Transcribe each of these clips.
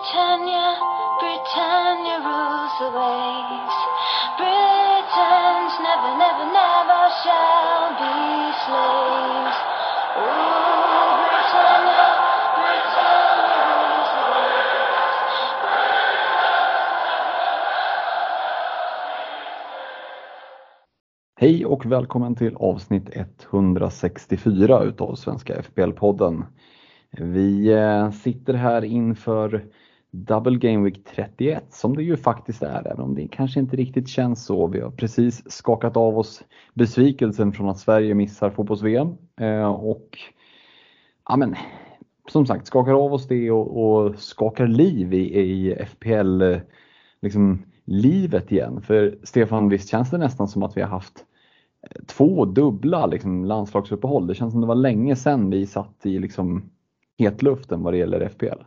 Britannia, Britannia rules the waves. Britons never, never, never shall be slaves. Oh, Britannia, Britannia rules the waves. Hej och välkommen till avsnitt 164 utav Svenska FPL-podden. Vi eh, sitter här inför Double Game Week 31 som det ju faktiskt är, även om det kanske inte riktigt känns så. Vi har precis skakat av oss besvikelsen från att Sverige missar fotbolls-VM eh, och ja, men, som sagt skakar av oss det och, och skakar liv i, i FPL, eh, liksom livet igen. För Stefan, visst känns det nästan som att vi har haft eh, två dubbla liksom, landslagsuppehåll. Det känns som det var länge sedan vi satt i liksom, hetluften vad det gäller FPL.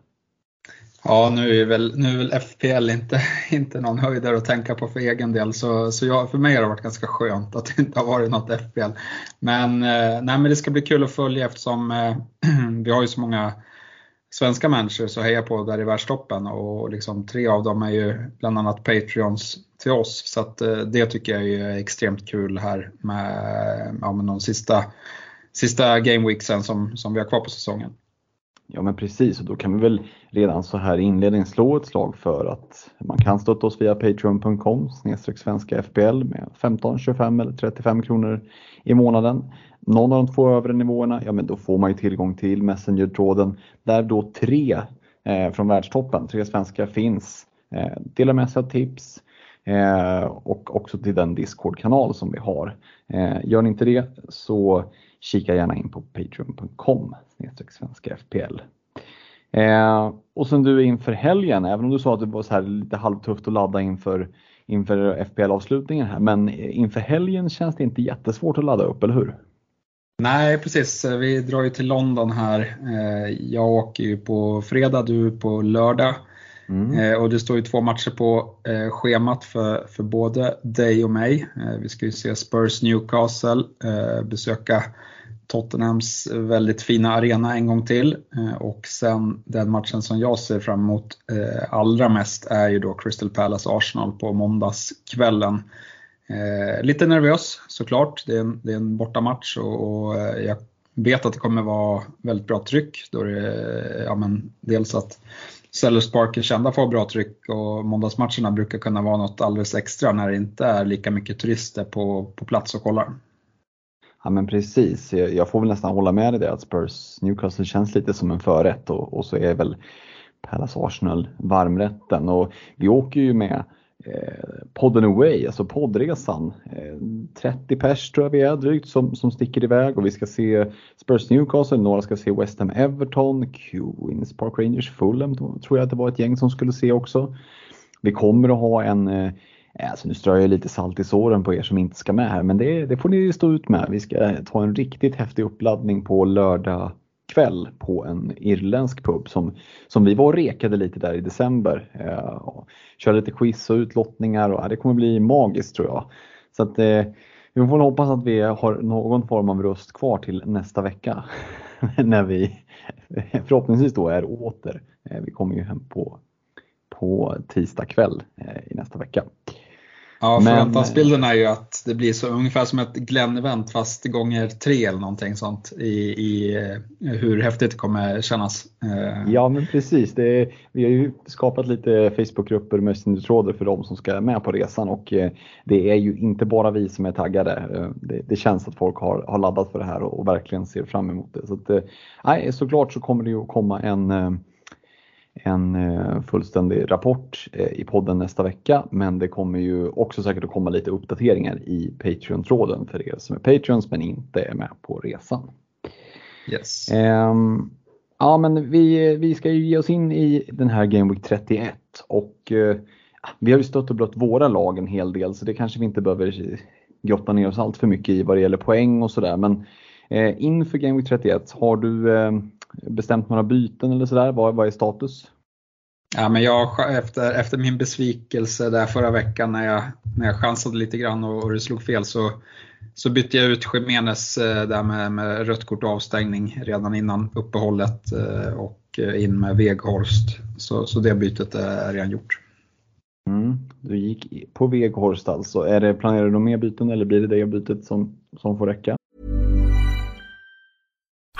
Ja, nu är väl, nu är väl FPL inte, inte någon höjdare att tänka på för egen del, så, så jag, för mig har det varit ganska skönt att det inte har varit något FPL. Men, eh, nej, men det ska bli kul att följa eftersom eh, vi har ju så många svenska människor att heja på där i världstoppen och liksom tre av dem är ju bland annat Patreons till oss. Så att eh, det tycker jag är extremt kul här med, ja, med de sista, sista gameweeksen som, som vi har kvar på säsongen. Ja men precis och då kan vi väl redan så här i inledningen slå ett slag för att man kan stötta oss via patreon.com svenska FPL med 15, 25 eller 35 kronor i månaden. Någon av de två övre nivåerna, ja men då får man ju tillgång till Messenger-tråden där då tre eh, från världstoppen, tre svenskar finns. Eh, delar med sig av tips eh, och också till den Discord-kanal som vi har. Eh, gör ni inte det så kika gärna in på patreon.com svenska FPL. Eh, och sen du inför helgen, även om du sa att det var så här lite halvtufft att ladda inför, inför FPL-avslutningen här, men inför helgen känns det inte jättesvårt att ladda upp, eller hur? Nej, precis. Vi drar ju till London här. Eh, jag åker ju på fredag, du på lördag. Mm. Eh, och det står ju två matcher på eh, schemat för, för både dig och mig. Eh, vi ska ju se Spurs Newcastle, besöka Tottenhams väldigt fina arena en gång till. Och sen den matchen som jag ser fram emot allra mest är ju då Crystal Palace Arsenal på måndagskvällen. Lite nervös såklart, det är en, det är en bortamatch och, och jag vet att det kommer vara väldigt bra tryck. Då det, ja, men dels att Sellers Park är kända för att ha bra tryck och måndagsmatcherna brukar kunna vara något alldeles extra när det inte är lika mycket turister på, på plats och kollar. Ja men precis, jag får väl nästan hålla med dig där att Spurs Newcastle känns lite som en förrätt och, och så är väl Palace Arsenal varmrätten och vi åker ju med eh, Eh, podden Away, alltså poddresan. Eh, 30 pers tror jag vi är drygt som, som sticker iväg och vi ska se Spurs Newcastle, några ska se West Ham Everton, Queens Park Rangers Fulham tror jag att det var ett gäng som skulle se också. Vi kommer att ha en eh, Alltså nu strör jag lite salt i såren på er som inte ska med här, men det, det får ni stå ut med. Vi ska ta en riktigt häftig uppladdning på lördag kväll på en irländsk pub som, som vi var och rekade lite där i december. Eh, körde lite quiz och utlottningar och ja, det kommer bli magiskt tror jag. Så att, eh, vi får hoppas att vi har någon form av röst kvar till nästa vecka. när vi förhoppningsvis då är åter. Eh, vi kommer ju hem på, på tisdag kväll eh, i nästa vecka. Ja, förväntansbilden är ju att det blir så ungefär som ett Glenn-event fast gånger tre eller någonting sånt i, i hur häftigt det kommer kännas. Ja men precis, det, vi har ju skapat lite Facebookgrupper och Messenger-trådar för de som ska med på resan och det är ju inte bara vi som är taggade. Det, det känns att folk har, har laddat för det här och, och verkligen ser fram emot det. Så att, nej, såklart så kommer det ju komma en en eh, fullständig rapport eh, i podden nästa vecka. Men det kommer ju också säkert att komma lite uppdateringar i Patreon-tråden för er som är Patreons men inte är med på resan. Yes. Um, ja men vi, vi ska ju ge oss in i den här Game Week 31 och uh, vi har ju stött och blött våra lag en hel del så det kanske vi inte behöver grotta ner oss allt för mycket i vad det gäller poäng och sådär. Men uh, inför Game Week 31, har du uh, bestämt några byten eller sådär? Vad, vad är status? Ja, men jag, efter, efter min besvikelse där förra veckan när jag, när jag chansade lite grann och, och det slog fel så, så bytte jag ut Jiménez eh, där med, med rött kort och avstängning redan innan uppehållet. Eh, och eh, in med Veghorst. Så, så det bytet är redan gjort. Mm, du gick på Veghorst alltså. Är det, planerar du några mer byten eller blir det det bytet som, som får räcka?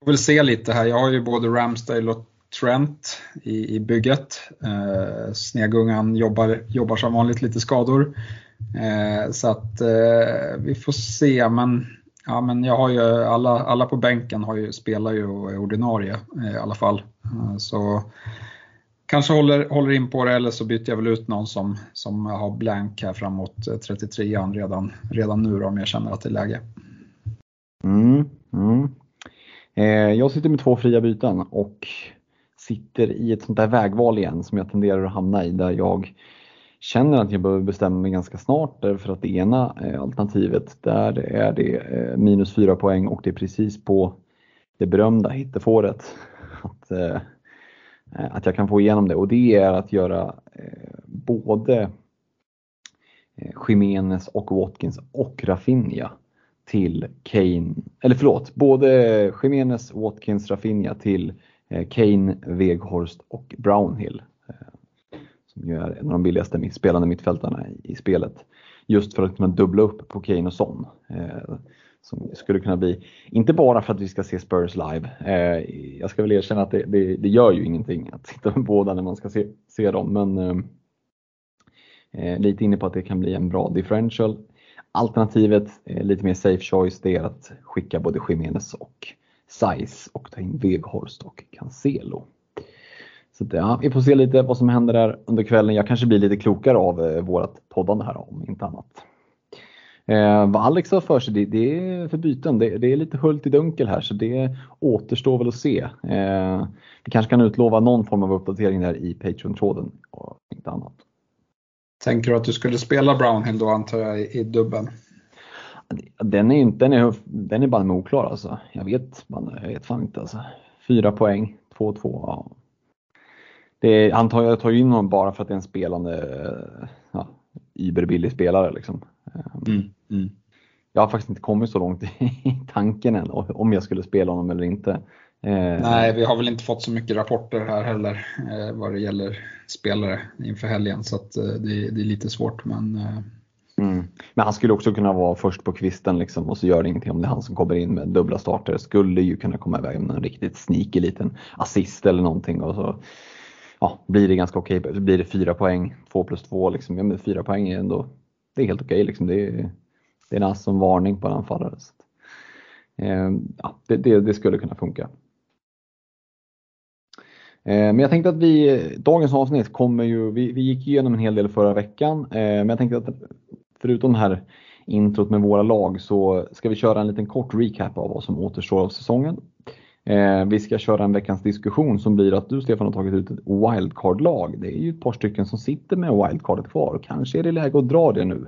Får väl se lite här. Jag har ju både Ramsdale och Trent i, i bygget. Eh, Snegungan jobbar, jobbar som vanligt lite skador. Eh, så att eh, vi får se. Men, ja, men jag har ju alla, alla på bänken har ju, spelar ju och är ordinarie eh, i alla fall. Eh, så kanske håller, håller in på det eller så byter jag väl ut någon som, som har blank här framåt eh, 33an redan, redan nu då, om jag känner att det är läge. Mm, mm. Eh, jag sitter med två fria byten och sitter i ett sånt där vägval igen som jag tenderar att hamna i där jag känner att jag behöver bestämma mig ganska snart eh, därför att det ena eh, alternativet där är det minus fyra poäng och det är precis på det berömda hittefåret. Att, att jag kan få igenom det och det är att göra både Jimenez och Watkins och Rafinha till Kane, eller förlåt, både Jimenez, Watkins, Rafinha till eh, Kane, Weghorst och Brownhill. Eh, som ju är en av de billigaste spelande mittfältarna i spelet. Just för att kunna dubbla upp på Kane och Son. Eh, som skulle kunna bli, inte bara för att vi ska se Spurs live. Jag ska väl erkänna att det, det, det gör ju ingenting att sitta med båda när man ska se, se dem. Men lite inne på att det kan bli en bra differential. Alternativet, lite mer safe choice, det är att skicka både Jiménez och Size och ta in Weghorst och Cancelo. Så det, ja, vi får se lite vad som händer där under kvällen. Jag kanske blir lite klokare av eh, vårt poddande här om inte annat. Eh, vad Alex har för sig, det, det är för byten. Det, det, är lite hult i dunkel här så det återstår väl att se. Eh, vi kanske kan utlova någon form av uppdatering där i Patreon-tråden och inte annat. Tänker du att du skulle spela Brownhill då antar jag i, i dubben? Den är, inte, den är, den är bara oklar alltså. Jag vet, jag vet fan inte alltså. Fyra poäng, 2-2. Ja. Det han tar, jag tar ju in honom bara för att det är en spelande, ja, überbillig spelare liksom. Mm, mm. Jag har faktiskt inte kommit så långt i tanken än om jag skulle spela honom eller inte. Eh, Nej, vi har väl inte fått så mycket rapporter här heller eh, vad det gäller spelare inför helgen så att eh, det, det, är lite svårt men Mm. Men han skulle också kunna vara först på kvisten liksom, och så gör det ingenting om det är han som kommer in med dubbla starter. Skulle ju kunna komma iväg med en riktigt sneaky liten assist eller någonting och så ja, blir det ganska okej. Okay. Blir det fyra poäng, två plus två, liksom, ja, men fyra poäng är ändå det är helt okej. Okay, liksom. det, är, det är en som varning på en anfallare. Så, eh, ja, det, det, det skulle kunna funka. Eh, men jag tänkte att vi, dagens avsnitt kommer ju, vi, vi gick igenom en hel del förra veckan, eh, men jag tänkte att förutom det här introt med våra lag så ska vi köra en liten kort recap av vad som återstår av säsongen. Eh, vi ska köra en veckans diskussion som blir att du Stefan har tagit ut ett wildcard-lag. Det är ju ett par stycken som sitter med wildcardet kvar och kanske är det läge att dra det nu.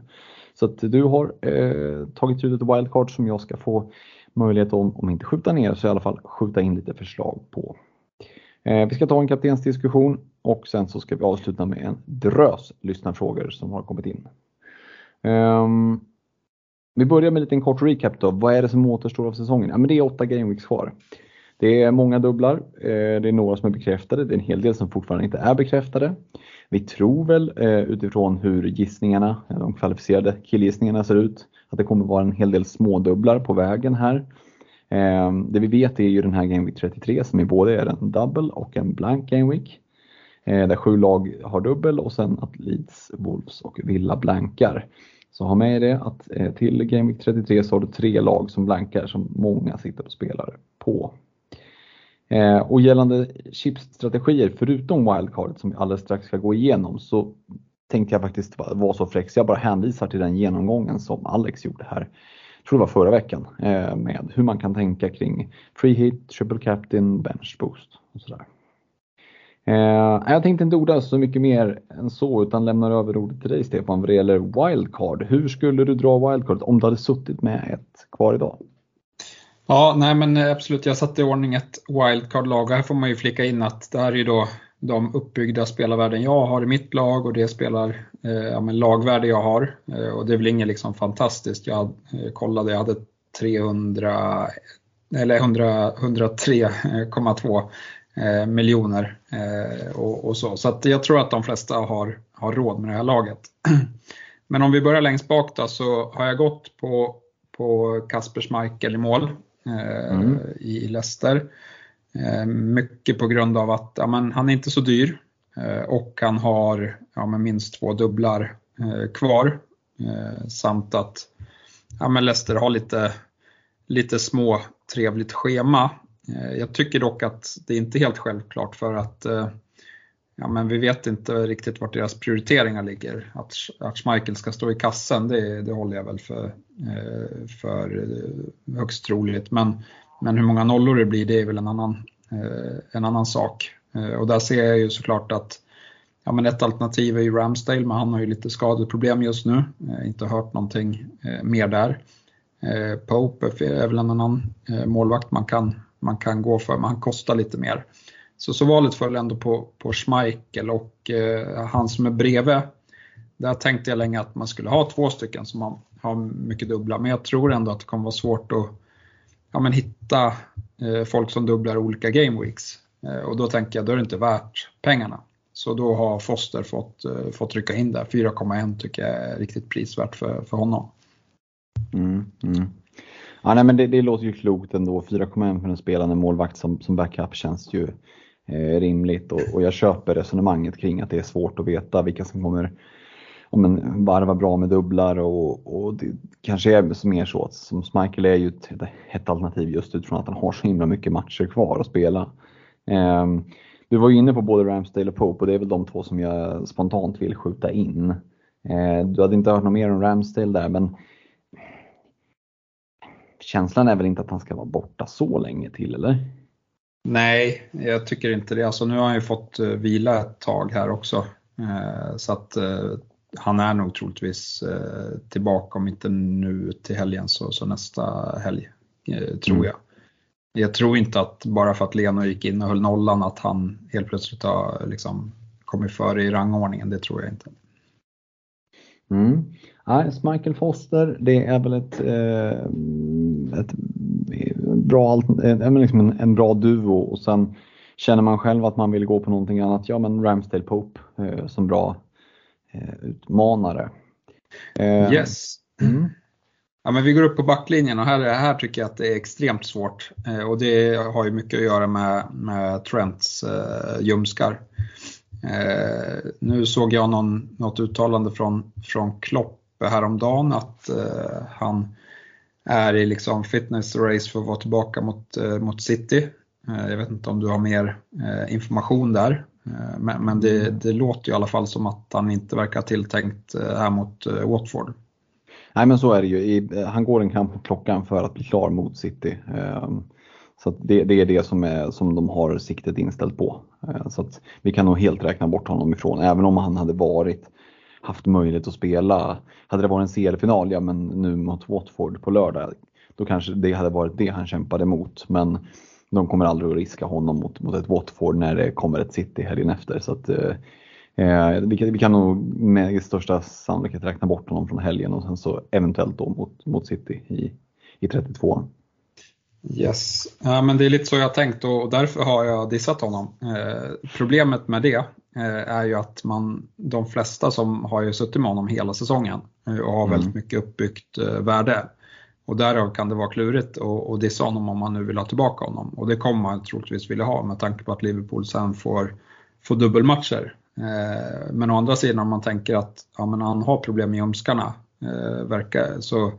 Så att du har eh, tagit ut ett wildcard som jag ska få möjlighet om, om inte skjuta ner så i alla fall skjuta in lite förslag på. Eh, vi ska ta en kaptensdiskussion och sen så ska vi avsluta med en drös lyssnarfrågor som har kommit in. Ehm, vi börjar med en liten kort recap då. Vad är det som återstår av säsongen? Ja, men det är åtta gameweeks kvar. Det är många dubblar. Eh, det är några som är bekräftade. Det är en hel del som fortfarande inte är bekräftade. Vi tror väl eh, utifrån hur gissningarna, de kvalificerade killgissningarna ser ut, att det kommer vara en hel del smådubblar på vägen här. Ehm, det vi vet är ju den här Game Week 33 som är både är en double och en blank Game Week. Eh, där sju lag har dubbel och sen att Leeds, Wolves och Villa blankar. Så ha med det att eh, till Game Week 33 så har du tre lag som blankar som många sitter och spelar på. Eh, och gällande chipsstrategier, förutom wildcardet som vi alldeles strax ska gå igenom, så tänkte jag faktiskt vara så fräck så jag bara hänvisar till den genomgången som Alex gjorde här tror det var förra veckan, eh, med hur man kan tänka kring free hit, triple captain, bench boost och sådär. Eh, jag tänkte inte orda så mycket mer än så utan lämnar över ordet till dig Stefan vad det gäller wildcard. Hur skulle du dra wildcard om du hade suttit med ett kvar idag? Ja, nej men absolut. Jag satte i ordning ett wildcard-lag och här får man ju flika in att det här är ju då de uppbyggda spelarvärden jag har i mitt lag och det spelar eh, ja, lagvärde jag har. Eh, och det är väl inget liksom fantastiskt. Jag eh, kollade, jag hade 300 eller 103,2 eh, miljoner eh, och, och, så. Så att jag tror att de flesta har, har råd med det här laget. Men om vi börjar längst bak då så har jag gått på, på Kasper Schmeichel i mål eh, mm. i Leicester. Eh, mycket på grund av att ja, men, han är inte så dyr eh, och han har ja, men minst två dubblar eh, kvar. samt att ja, men Leicester har lite, lite små trevligt schema. jag tycker dock att det är inte helt självklart för att ja, men vi vet inte riktigt vart deras prioriteringar ligger. Att, att Schmeichel ska stå i kassen, det, det håller jag väl för, för högst troligt. Men men hur många nollor det blir, det är väl en annan, eh, en annan sak. Eh, och där ser jag ju såklart att ja, men ett alternativ är ju Ramsdale, men han har ju lite skadeproblem just nu. Eh, inte hört någonting eh, mer där. Eh, Pope är väl en annan eh, målvakt man kan, man kan gå för, men han kostar lite mer. Så, så valet föll ändå på, på Schmeichel och eh, han som är bredvid, där tänkte jag länge att man skulle ha två stycken som har mycket dubbla, men jag tror ändå att det kommer vara svårt att ja, men hitta eh, folk som dubblar olika game weeks. Eh, och då tänker jag, då är det inte värt pengarna. Så då har Foster fått, eh, fått rycka in där. 4,1 tycker jag är riktigt prisvärt för, för honom. Mm, mm. Ja, nej, men det, det låter ju klokt ändå. 4,1 för en spelande målvakt som, som backup känns ju eh, rimligt och, och, jag köper resonemanget kring att det är svårt att veta vilka som kommer om varva bra med dubblar och, och det kanske är mer så att som Michael är ju ett, ett alternativ just utifrån att han har så himla mycket matcher kvar att spela. Um, du var ju inne på både Ramsdale och Pope och det är väl de två som jag spontant vill skjuta in. Eh, du hade inte hört något mer om Ramsdale där men känslan är väl inte att han ska vara borta så länge till eller? Nej, jag tycker inte det. Alltså, nu har han ju fått eh, vila ett tag här också. Eh, så att eh, han är nog troligtvis eh, tillbaka, om inte nu till helgen så, så nästa helg, eh, tror mm. jag. Jag tror inte att bara för att Leno gick in och höll nollan att han helt plötsligt har liksom kommit före i rangordningen, det tror jag inte. Mm. Ja, Michael Foster, det är väl ett, eh, ett bra, liksom en, en, bra duo och sen känner man själv att man vill gå på någonting annat, ja men Ramsdale Pope eh, som bra utmanare. Eh, yes. Mm. Ja, men vi går upp på backlinjen och här, här tycker jag att det är extremt svårt. Eh, och det har ju mycket att göra med, med Trents eh, ljumskar. Eh, nu såg jag någon, något uttalande från, från Klopp häromdagen att eh, han är i liksom fitness race för att vara tillbaka mot, eh, mot City. jag vet inte om du har mer information där. Eh, men, men det, det, låter i alla fall som att han inte verkar tilltänkt eh, här mot eh, Watford. Nej men så är det ju. Han går en kamp på klockan för att bli klar mot City. Ehm, så det, det, är det som, är, som de har siktet inställt på. Så att vi kan nog helt räkna bort honom ifrån, även om han hade varit haft möjlighet att spela. Hade det varit en CL-final, ja men nu mot Watford på lördag, då kanske det hade varit det han kämpade mot. Men de kommer aldrig att riska honom mot, mot ett Watford när det kommer ett City helgen efter. Så att, eh, eh vi, kan, vi kan nog med största sannolikhet räkna bort honom från helgen och sen så eventuellt då mot, mot City i, i 32 Yes, ja, men det är lite så jag tänkt och därför har jag dissat honom. Eh, problemet med det eh, är ju att man, de flesta som har ju suttit med honom hela säsongen eh, och har mm. väldigt mycket uppbyggt eh, värde och därav kan det vara klurigt och, dissa honom om man nu vill ha tillbaka honom. Och det kommer man troligtvis vilja ha med tanke på att Liverpool sen får, får dubbelmatcher. Eh, men å andra sidan om man tänker att ja, men han har problem med ljumskarna, eh, verkar, så,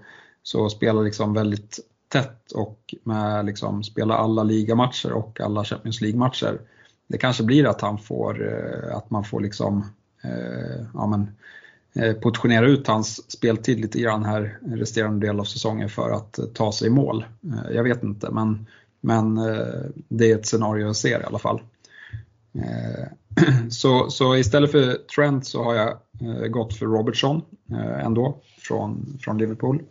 så spelar liksom väldigt tätt och med liksom spela alla ligamatcher och alla Champions League-matcher. Det kanske blir att han får, eh, att man får liksom, eh, ja men Eh, portionera ut hans speltid lite grann här resterande del av säsongen för att eh, ta sig i mål. Eh, jag vet inte, men, men det är ett scenario jag ser i alla fall. Så, så istället för Trent så har jag gått för Robertson ändå från, från Liverpool.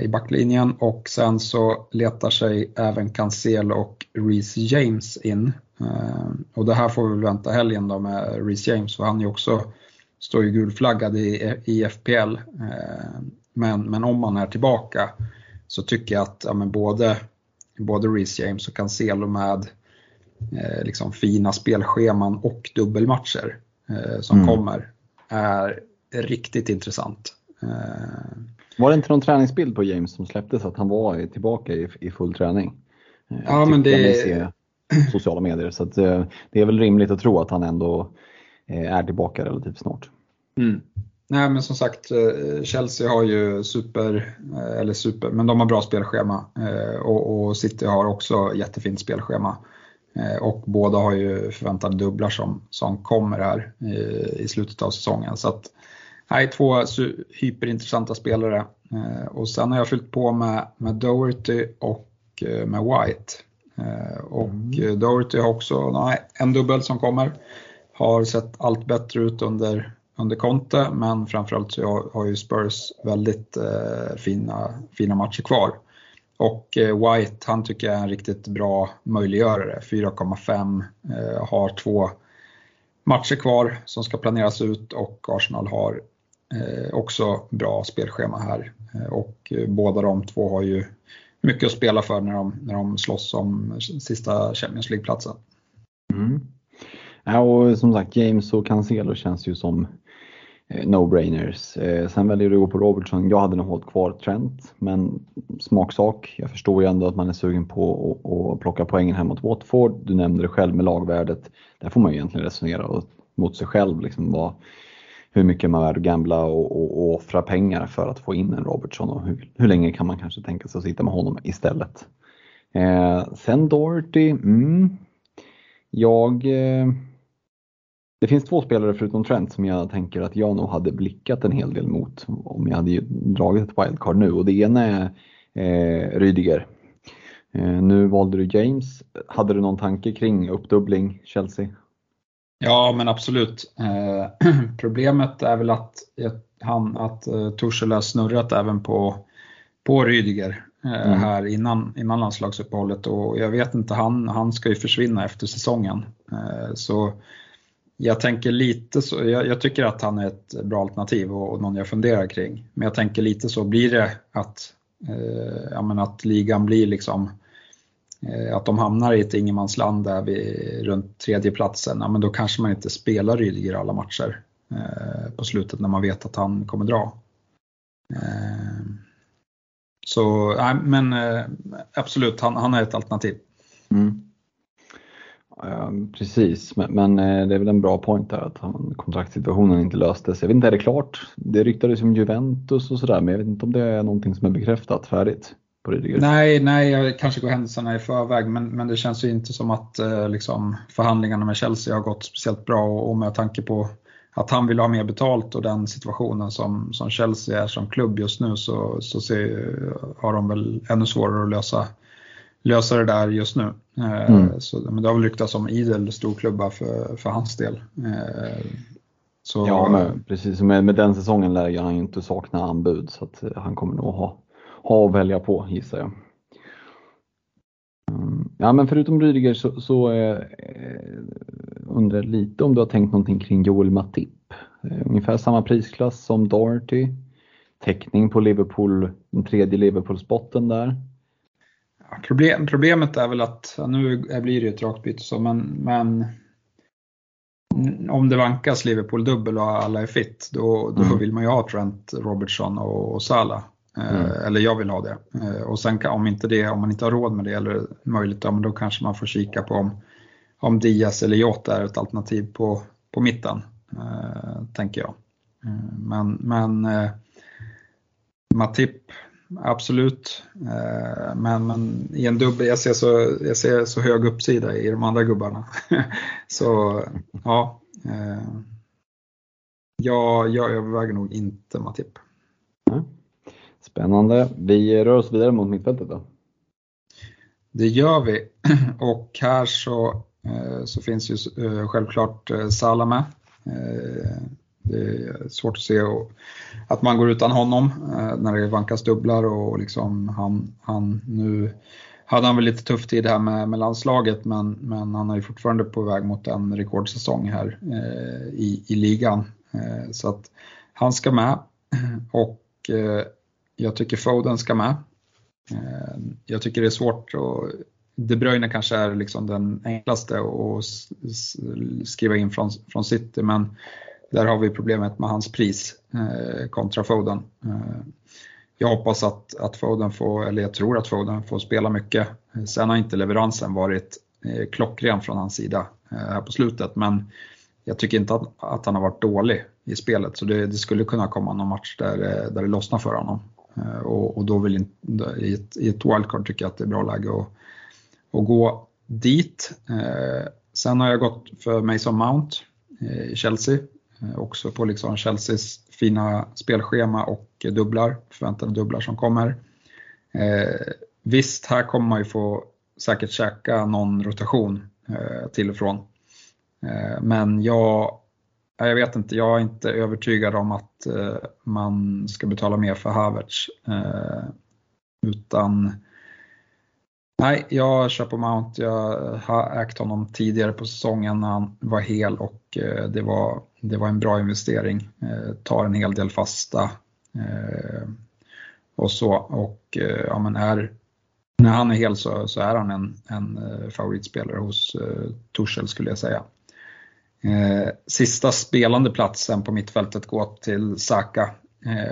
I backlinjen och sen så letar sig även Cancelo och Reece James in. Och det här får vi väl vänta helgen då med Reece James för han är också, står ju gulflaggad i, i FPL. Eh, men, men om han är tillbaka så tycker jag att ja, men både, både Reece James och Cancelo med eh, liksom fina spelscheman och dubbelmatcher eh, som mm. kommer är riktigt intressant. Eh, var det inte någon träningsbild på James som släpptes att han var tillbaka i, i full träning? Ja, men det... Se sociala medier. Så att, det är väl rimligt att tro att han ändå är tillbaka relativt snart. Mm. Nej men som sagt, Chelsea har ju super, eller super, men de har bra spelschema och, och City har också jättefint spelschema. Och båda har ju förväntade dubblar som, som kommer här i, i slutet av säsongen. Så att, Nej, två hyperintressanta spelare. Eh, och sen har jag fyllt på med, med Doherty och eh, med White. Eh, och mm. Doherty har också nej, en dubbel som kommer. Har sett allt bättre ut under, under Conte, men framförallt så har ju Spurs väldigt eh, fina, fina matcher kvar. Och eh, White, han tycker jag är en riktigt bra möjliggörare. 4,5, eh, har två matcher kvar som ska planeras ut och Arsenal har Eh, också bra spelschema här eh, och eh, båda de två har ju mycket att spela för när de, när de slåss om sista Champions League-platsen. Mm. Ja, och som sagt, James och Cancelo känns ju som eh, no-brainers. Eh, sen väljer du att gå på Robertson. Jag hade nog hållit kvar Trent, men smaksak. Jag förstår ju ändå att man är sugen på att plocka poängen här mot Watford. Du nämnde det själv med lagvärdet. Där får man ju egentligen resonera mot sig själv. Liksom vad, hur mycket man är värd att gambla och, och, och, offra pengar för att få in en Robertson och hur, hur länge kan man kanske tänka sig att sitta med honom istället. Eh, sen Doherty, mm, jag eh, det finns två spelare förutom Trent som jag tänker att jag nog hade blickat en hel del mot om jag hade dragit ett wildcard nu och det ena är eh, Rydiger. Eh, nu valde du James. Hade du någon tanke kring uppdubbling Chelsea? Ja, men absolut. Eh, problemet är väl att, han, att eh, Tuchel har snurrat även på, på Rydiger eh, mm. här innan, innan landslagsuppehållet och jag vet inte, han, han ska ju försvinna efter säsongen. Eh, så jag tänker lite så, jag, jag, tycker att han är ett bra alternativ och, och någon jag funderar kring. Men jag tänker lite så, blir det att, eh, ja, men att ligan blir liksom Eh, att de hamnar i ett ingenmansland där vi runt tredjeplatsen, ja, men då kanske man inte spelar Rydiger alla matcher eh, på slutet när man vet att han kommer dra. Eh, så nej, men eh, absolut, han, han är ett alternativ. Mm. Ehm, precis, men, men, eh, det är väl en bra point där att kontraktssituationen inte löstes. Jag vet inte, är det klart? Det ryktades om Juventus och sådär, men jag vet inte om det är någonting som är bekräftat färdigt på Rydiger? Nej, nej, jag kanske går händelserna i förväg, men, men det känns ju inte som att eh, liksom, förhandlingarna med Chelsea har gått speciellt bra och, och med tanke på att han vill ha mer betalt och den situationen som, som Chelsea är som klubb just nu så, så ser, har de väl ännu svårare att lösa, lösa det där just nu. Eh, mm. så, men det har väl ryktats om idel storklubbar för, för hans del. Eh, så, ja, men, precis. Med, med den säsongen lär han ju inte sakna anbud så att han kommer nog ha ha att välja på gissar jag. Mm. Ja men förutom Rydiger så, så eh, undrar lite om du har tänkt någonting kring Joel Matip. Eh, ungefär samma prisklass som Doherty. Täckning på Liverpool, den tredje Liverpool-spotten där. Problem, problemet är väl att, nu blir det ju ett rakt byte så, men, men om det vankas Liverpool dubbel och alla är fit, då, då mm. vill man ju ha Trent, Robertson och, och Salah. Eh, mm. Eller jag vill ha det. Eh, och sen om, inte det, om man inte har råd med det eller möjligt, ja, men då kanske man får kika på om, om Diaz eller Jota är ett alternativ på, på mitten, eh, tänker jag. Eh, men, men eh, Matip, absolut. Eh, men, men i en dubbel, jag ser, så, jag ser så hög uppsida i de andra gubbarna. så ja, jag, jag överväger nog inte Matip. Spännande. Vi rör oss vidare mot mittfältet då. Det gör vi och här så, så finns ju självklart Salah med. Det är svårt att se att man går utan honom eh, när det vankas dubblar och liksom han, han nu hade han väl lite tuff tid här med, med landslaget men, men han är ju fortfarande på väg mot en rekordsäsong här eh, i, i ligan. Eh, så att han ska med och eh, jag tycker Foden ska med. Eh, jag tycker det är svårt och De Bruyne kanske är liksom den enklaste att skriva in från, från City men där har vi problemet med hans pris eh, kontra Foden. Eh, jag hoppas att, att Foden får, eller jag tror att Foden får spela mycket. Eh, sen har inte leveransen varit eh, klockren från hans sida eh, här på slutet, men jag tycker inte att, att han har varit dålig i spelet. Så det, det, skulle kunna komma någon match där, eh, där det lossnar för honom. Eh, och, och då vill inte, i ett, i ett wildcard tycker jag att det är bra läge att, att gå dit. Sen har jag gått för Mason Mount i Chelsea. Eh, också på liksom Chelseas fina spelschema och dubblar, förväntade dubblar som kommer. Eh, visst, här kommer man ju få säkert käka någon rotation eh, till och från. Eh, men jag, jag vet inte, jag är inte övertygad om att eh, man ska betala mer för Havertz. Eh, utan Nej, jag kör på Mount. Jag har ägt honom tidigare på säsongen när han var hel och eh, det var, det var en bra investering. Eh, tar en hel del fasta eh, och så. Och ja, men är, när han är hel så, så är han en, en favoritspelare hos Torshäll skulle jag säga. Sista spelande platsen på mittfältet går till Saka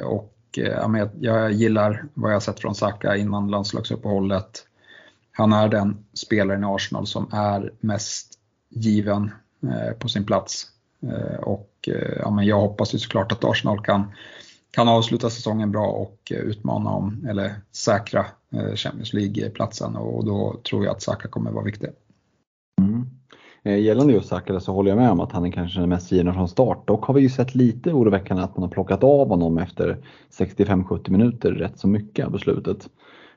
och ja, jag gillar vad jag sett från Saka innan landslagsuppehållet han är den spelaren i Arsenal som är mest given eh, på sin plats. Eh, och eh, ja, men jag hoppas ju såklart att Arsenal kan, kan avsluta säsongen bra och utmana om, eller säkra Champions League-platsen och då tror jag att Saka kommer vara viktig. Mm. Eh, gällande just Saka så håller jag med om att han är kanske den mest givna från start. Dock har vi ju sett lite oroväckande att man har plockat av honom efter 65-70 minuter rätt så mycket av beslutet.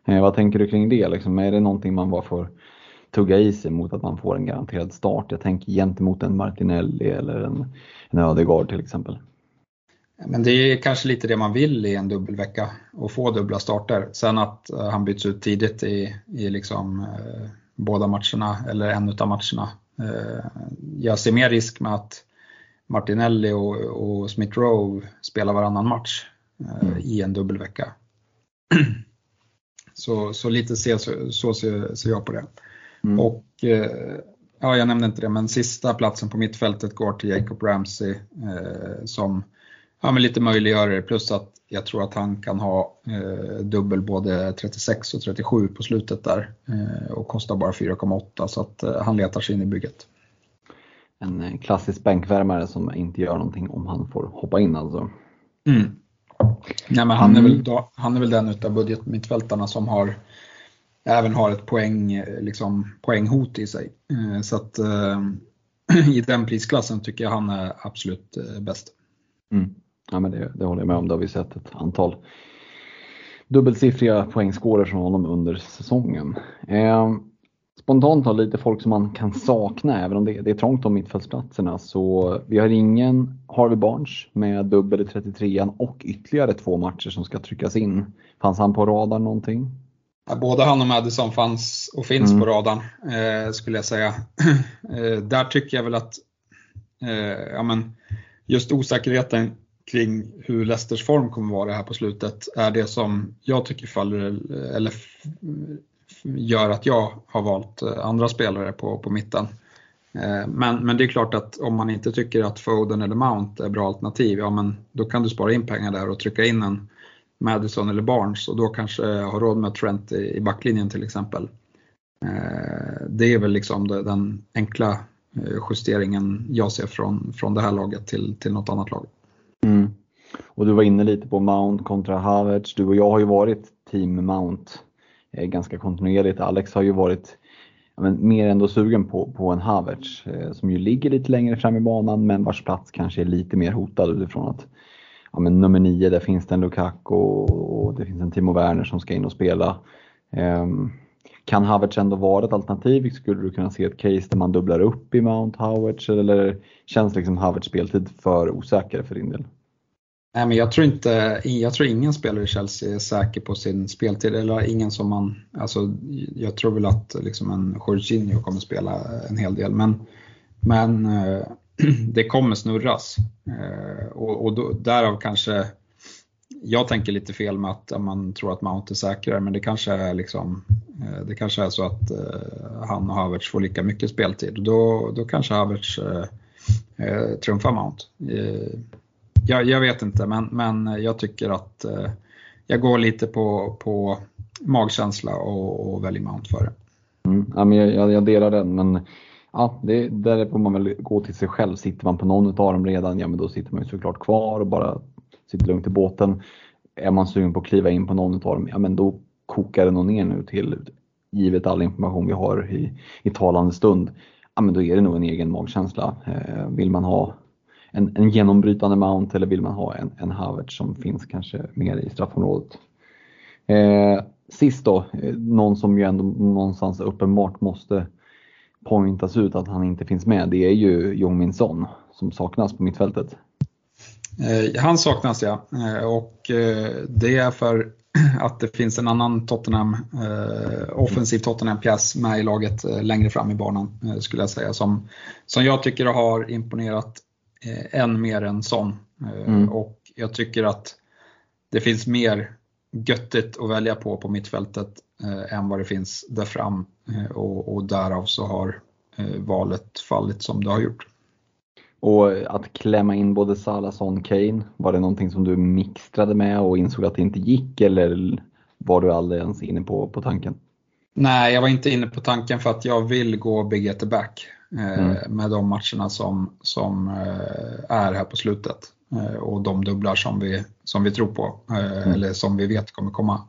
Eh, vad tänker du kring det? Liksom, är det någonting man bara får tugga i sig mot att man får en garanterad start? Jag tänker gentemot en Martinelli eller en, en Ödegaard till exempel. Men det är kanske lite det man vill i en dubbelvecka och få dubbla starter. Sen att eh, han byts ut tidigt i, i liksom, eh, båda matcherna eller en av matcherna. Uh, jag ser mer risk med att Martinelli och, och Smith Rowe spelar varannan match mm. i en dubbelvecka. Så, så lite se, så, så ser, ser jag på det. Mm. Och eh, ja, jag nämnde inte det, men sista platsen på mittfältet går till Jacob Ramsey eh, som ja, men lite möjliggörare plus att jag tror att han kan ha eh, dubbel både 36 och 37 på slutet där eh, och kostar bara 4,8 så att eh, han letar sig in i bygget. En eh, klassisk bänkvärmare som inte gör någonting om han får hoppa in alltså. Mm. Nej, men han, är väl, mm. då, han är väl den utav budgetmittfältarna som har även har ett poäng, liksom, poänghot i sig. Eh, så att eh, i den prisklassen tycker jag han är absolut eh, bäst. Mm. Ja, men det, det håller jag med om. Det har vi sett ett antal dubbelsiffriga poängskåror från honom under säsongen. Eh, spontant har lite folk som man kan sakna även om det, det är trångt om mittfältsplatserna. Så vi har ingen Harvey Barnes med dubbel i 33an och ytterligare två matcher som ska tryckas in. Fanns han på radarn någonting? Ja, både han och Madison fanns och finns mm. på radarn eh, skulle jag säga. eh, där tycker jag väl att eh, ja, men just osäkerheten kring hur Leicesters form kommer vara här på slutet är det som jag tycker faller, eller gör att jag har valt eh, andra spelare på, på mitten. Eh, men, men det är klart att om man inte tycker att Foden eller Mount är bra alternativ, ja men då kan du spara in pengar där och trycka in en Madison eller Barnes och då kanske ha råd med Trent i, i backlinjen till exempel. Eh, det är väl liksom den enkla justeringen jag ser från, från det här laget till, till något annat lag. Mm. Och du var inne lite på Mount kontra Havertz. Du och jag har ju varit team Mount eh, ganska kontinuerligt. Alex har ju varit men, mer ändå sugen på, på en Havertz eh, som ju ligger lite längre fram i banan men vars plats kanske är lite mer hotad utifrån att ja, men nummer nio, där finns det en Lukaku och, och det finns en Timo Werner som ska in och spela. Um, kan Havertz ändå vara ett alternativ? Skulle du kunna se ett case där man dubblar upp i Mount Havertz eller känns liksom Havertz speltid för osäker för din del? Nej, men jag tror inte, jag tror ingen spelare i Chelsea är säker på sin speltid. Eller ingen som man, alltså, jag tror väl att liksom en Jorginho kommer spela en hel del. Men, men eh, det kommer snurras. Eh, och, och då, därav kanske jag tänker lite fel med att man tror att Mount är säkrare, men det kanske är, liksom, eh, det kanske är så att eh, han och Havertz får lika mycket speltid. Då, då kanske Havertz eh, eh, trumfar Mount. Eh, jag, jag, vet inte, men, men jag tycker att eh, jag går lite på, på magkänsla och, och väljer Mount före. Mm, ja, men jag, jag, delar den, men ja, det, där får man väl gå till sig själv. Sitter man på någon av dem redan, ja men då sitter man ju såklart kvar och bara sitt lugnt i båten. Är man sugen på att kliva in på någon av dem, ja men då kokar det nog ner nu till, givet all information vi har i, i talande stund, ja men då är det nog en egen magkänsla. Eh, vill man ha en, en genombrytande Mount eller vill man ha en, en Havertz som finns kanske mer i straffområdet? Eh, sist då, eh, någon som ju ändå någonstans uppenbart måste pointas ut att han inte finns med, det är ju Jong Min Son som saknas på mittfältet. Eh, han saknas ja, eh, och eh, det är för att det finns en annan Tottenham, offensiv Tottenham-pjäs med i laget längre fram i banan skulle jag säga, som, som jag tycker har imponerat än mer än sån. Mm. Och jag tycker att det finns mer göttigt att välja på på mittfältet eh, än vad det finns där fram eh, och, och därav så har eh, valet fallit som det har gjort. Och att klämma in både Salah, Kane, var det någonting som du mixtrade med och insåg att det inte gick eller var du aldrig ens inne på, på tanken? Nej, jag var inte inne på tanken för att jag vill gå big at the back eh, mm. med de matcherna som, som eh, är här på slutet eh, och de dubblar som vi, som vi tror på mm. eller som vi vet kommer komma.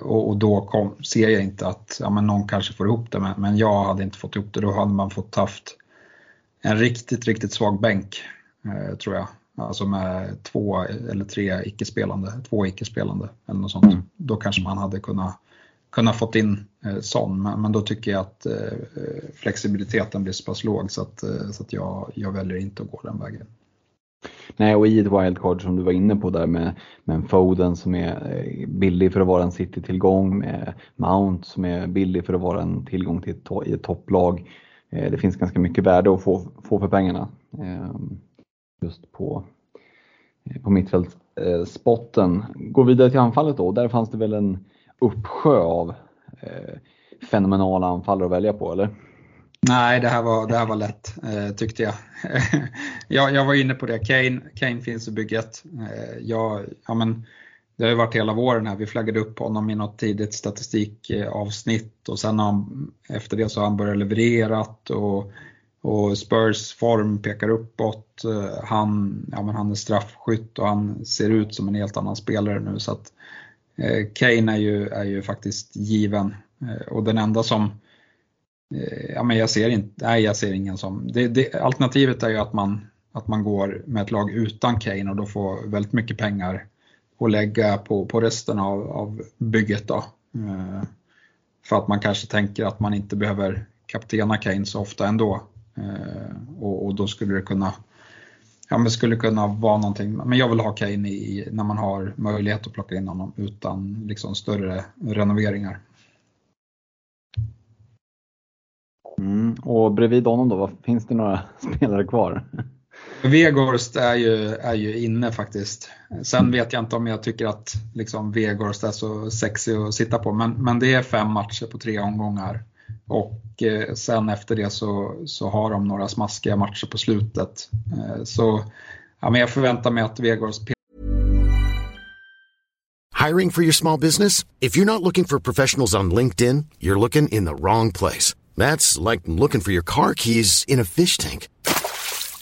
Och, och då kom, ser jag inte att ja, men någon kanske får ihop det, men, men jag hade inte fått ihop det. Då hade man fått haft en riktigt, riktigt svag bänk, tror jag. Alltså med två eller tre icke-spelande, två icke-spelande eller något sånt. Mm. Då kanske man hade kunnat kunna fått in eh, sån, men, men, då tycker jag att eh, flexibiliteten blir så pass låg så att, eh, så att jag, jag väljer inte att gå den vägen. Nej, och i ett wildcard som du var inne på där med, med en Foden som är eh, billig för att vara en City-tillgång, med Mount som är billig för att vara en tillgång till ett, i ett topplag. Eh, det finns ganska mycket värde att få, få för pengarna ehm, just på, eh, på mittfältsspotten. Gå vidare till anfallet då, där fanns det väl en uppsjö av eh, fenomenala anfallare att välja på, eller? Nej, det här var, det här var lätt tyckte jag. jag. Jag var inne på det, Kane, Kane finns i bygget. Jag, ja, men, det har ju varit hela våren här, vi flaggade upp honom i något tidigt statistikavsnitt och sen har han, efter det så har han börjat levererat och, och Spurs form pekar uppåt. Han, ja, men han är straffskytt och han ser ut som en helt annan spelare nu. så att Eh, Kane är ju, är ju faktiskt given eh, och den enda som eh, Ja, men jag ser inte, nej jag ser ingen som, det, det, alternativet är ju att man, att man går med ett lag utan Kane och då får väldigt mycket pengar att lägga på, på resten av, av bygget då. Eh, för att man kanske tänker att man inte behöver kaptena Kane så ofta ändå. Eh, och, och då skulle det kunna ja, men skulle kunna vara någonting. Men jag vill ha Kane i, när man har möjlighet att plocka in honom utan liksom större renoveringar. Mm, och bredvid honom då, finns det några spelare kvar? Vegorst är ju, är ju inne faktiskt. Sen vet jag inte om jag tycker att liksom Vegorst är så sexig att sitta på, men, men det är fem matcher på tre omgångar. Och eh, sen efter det så, så har de några smaskiga matcher på slutet. Eh, så ja, men jag förväntar mig att Vegors Hiring for your small business? If you're not looking for professionals on LinkedIn, you're looking in the wrong place. That's like looking for your car keys in a fish tank.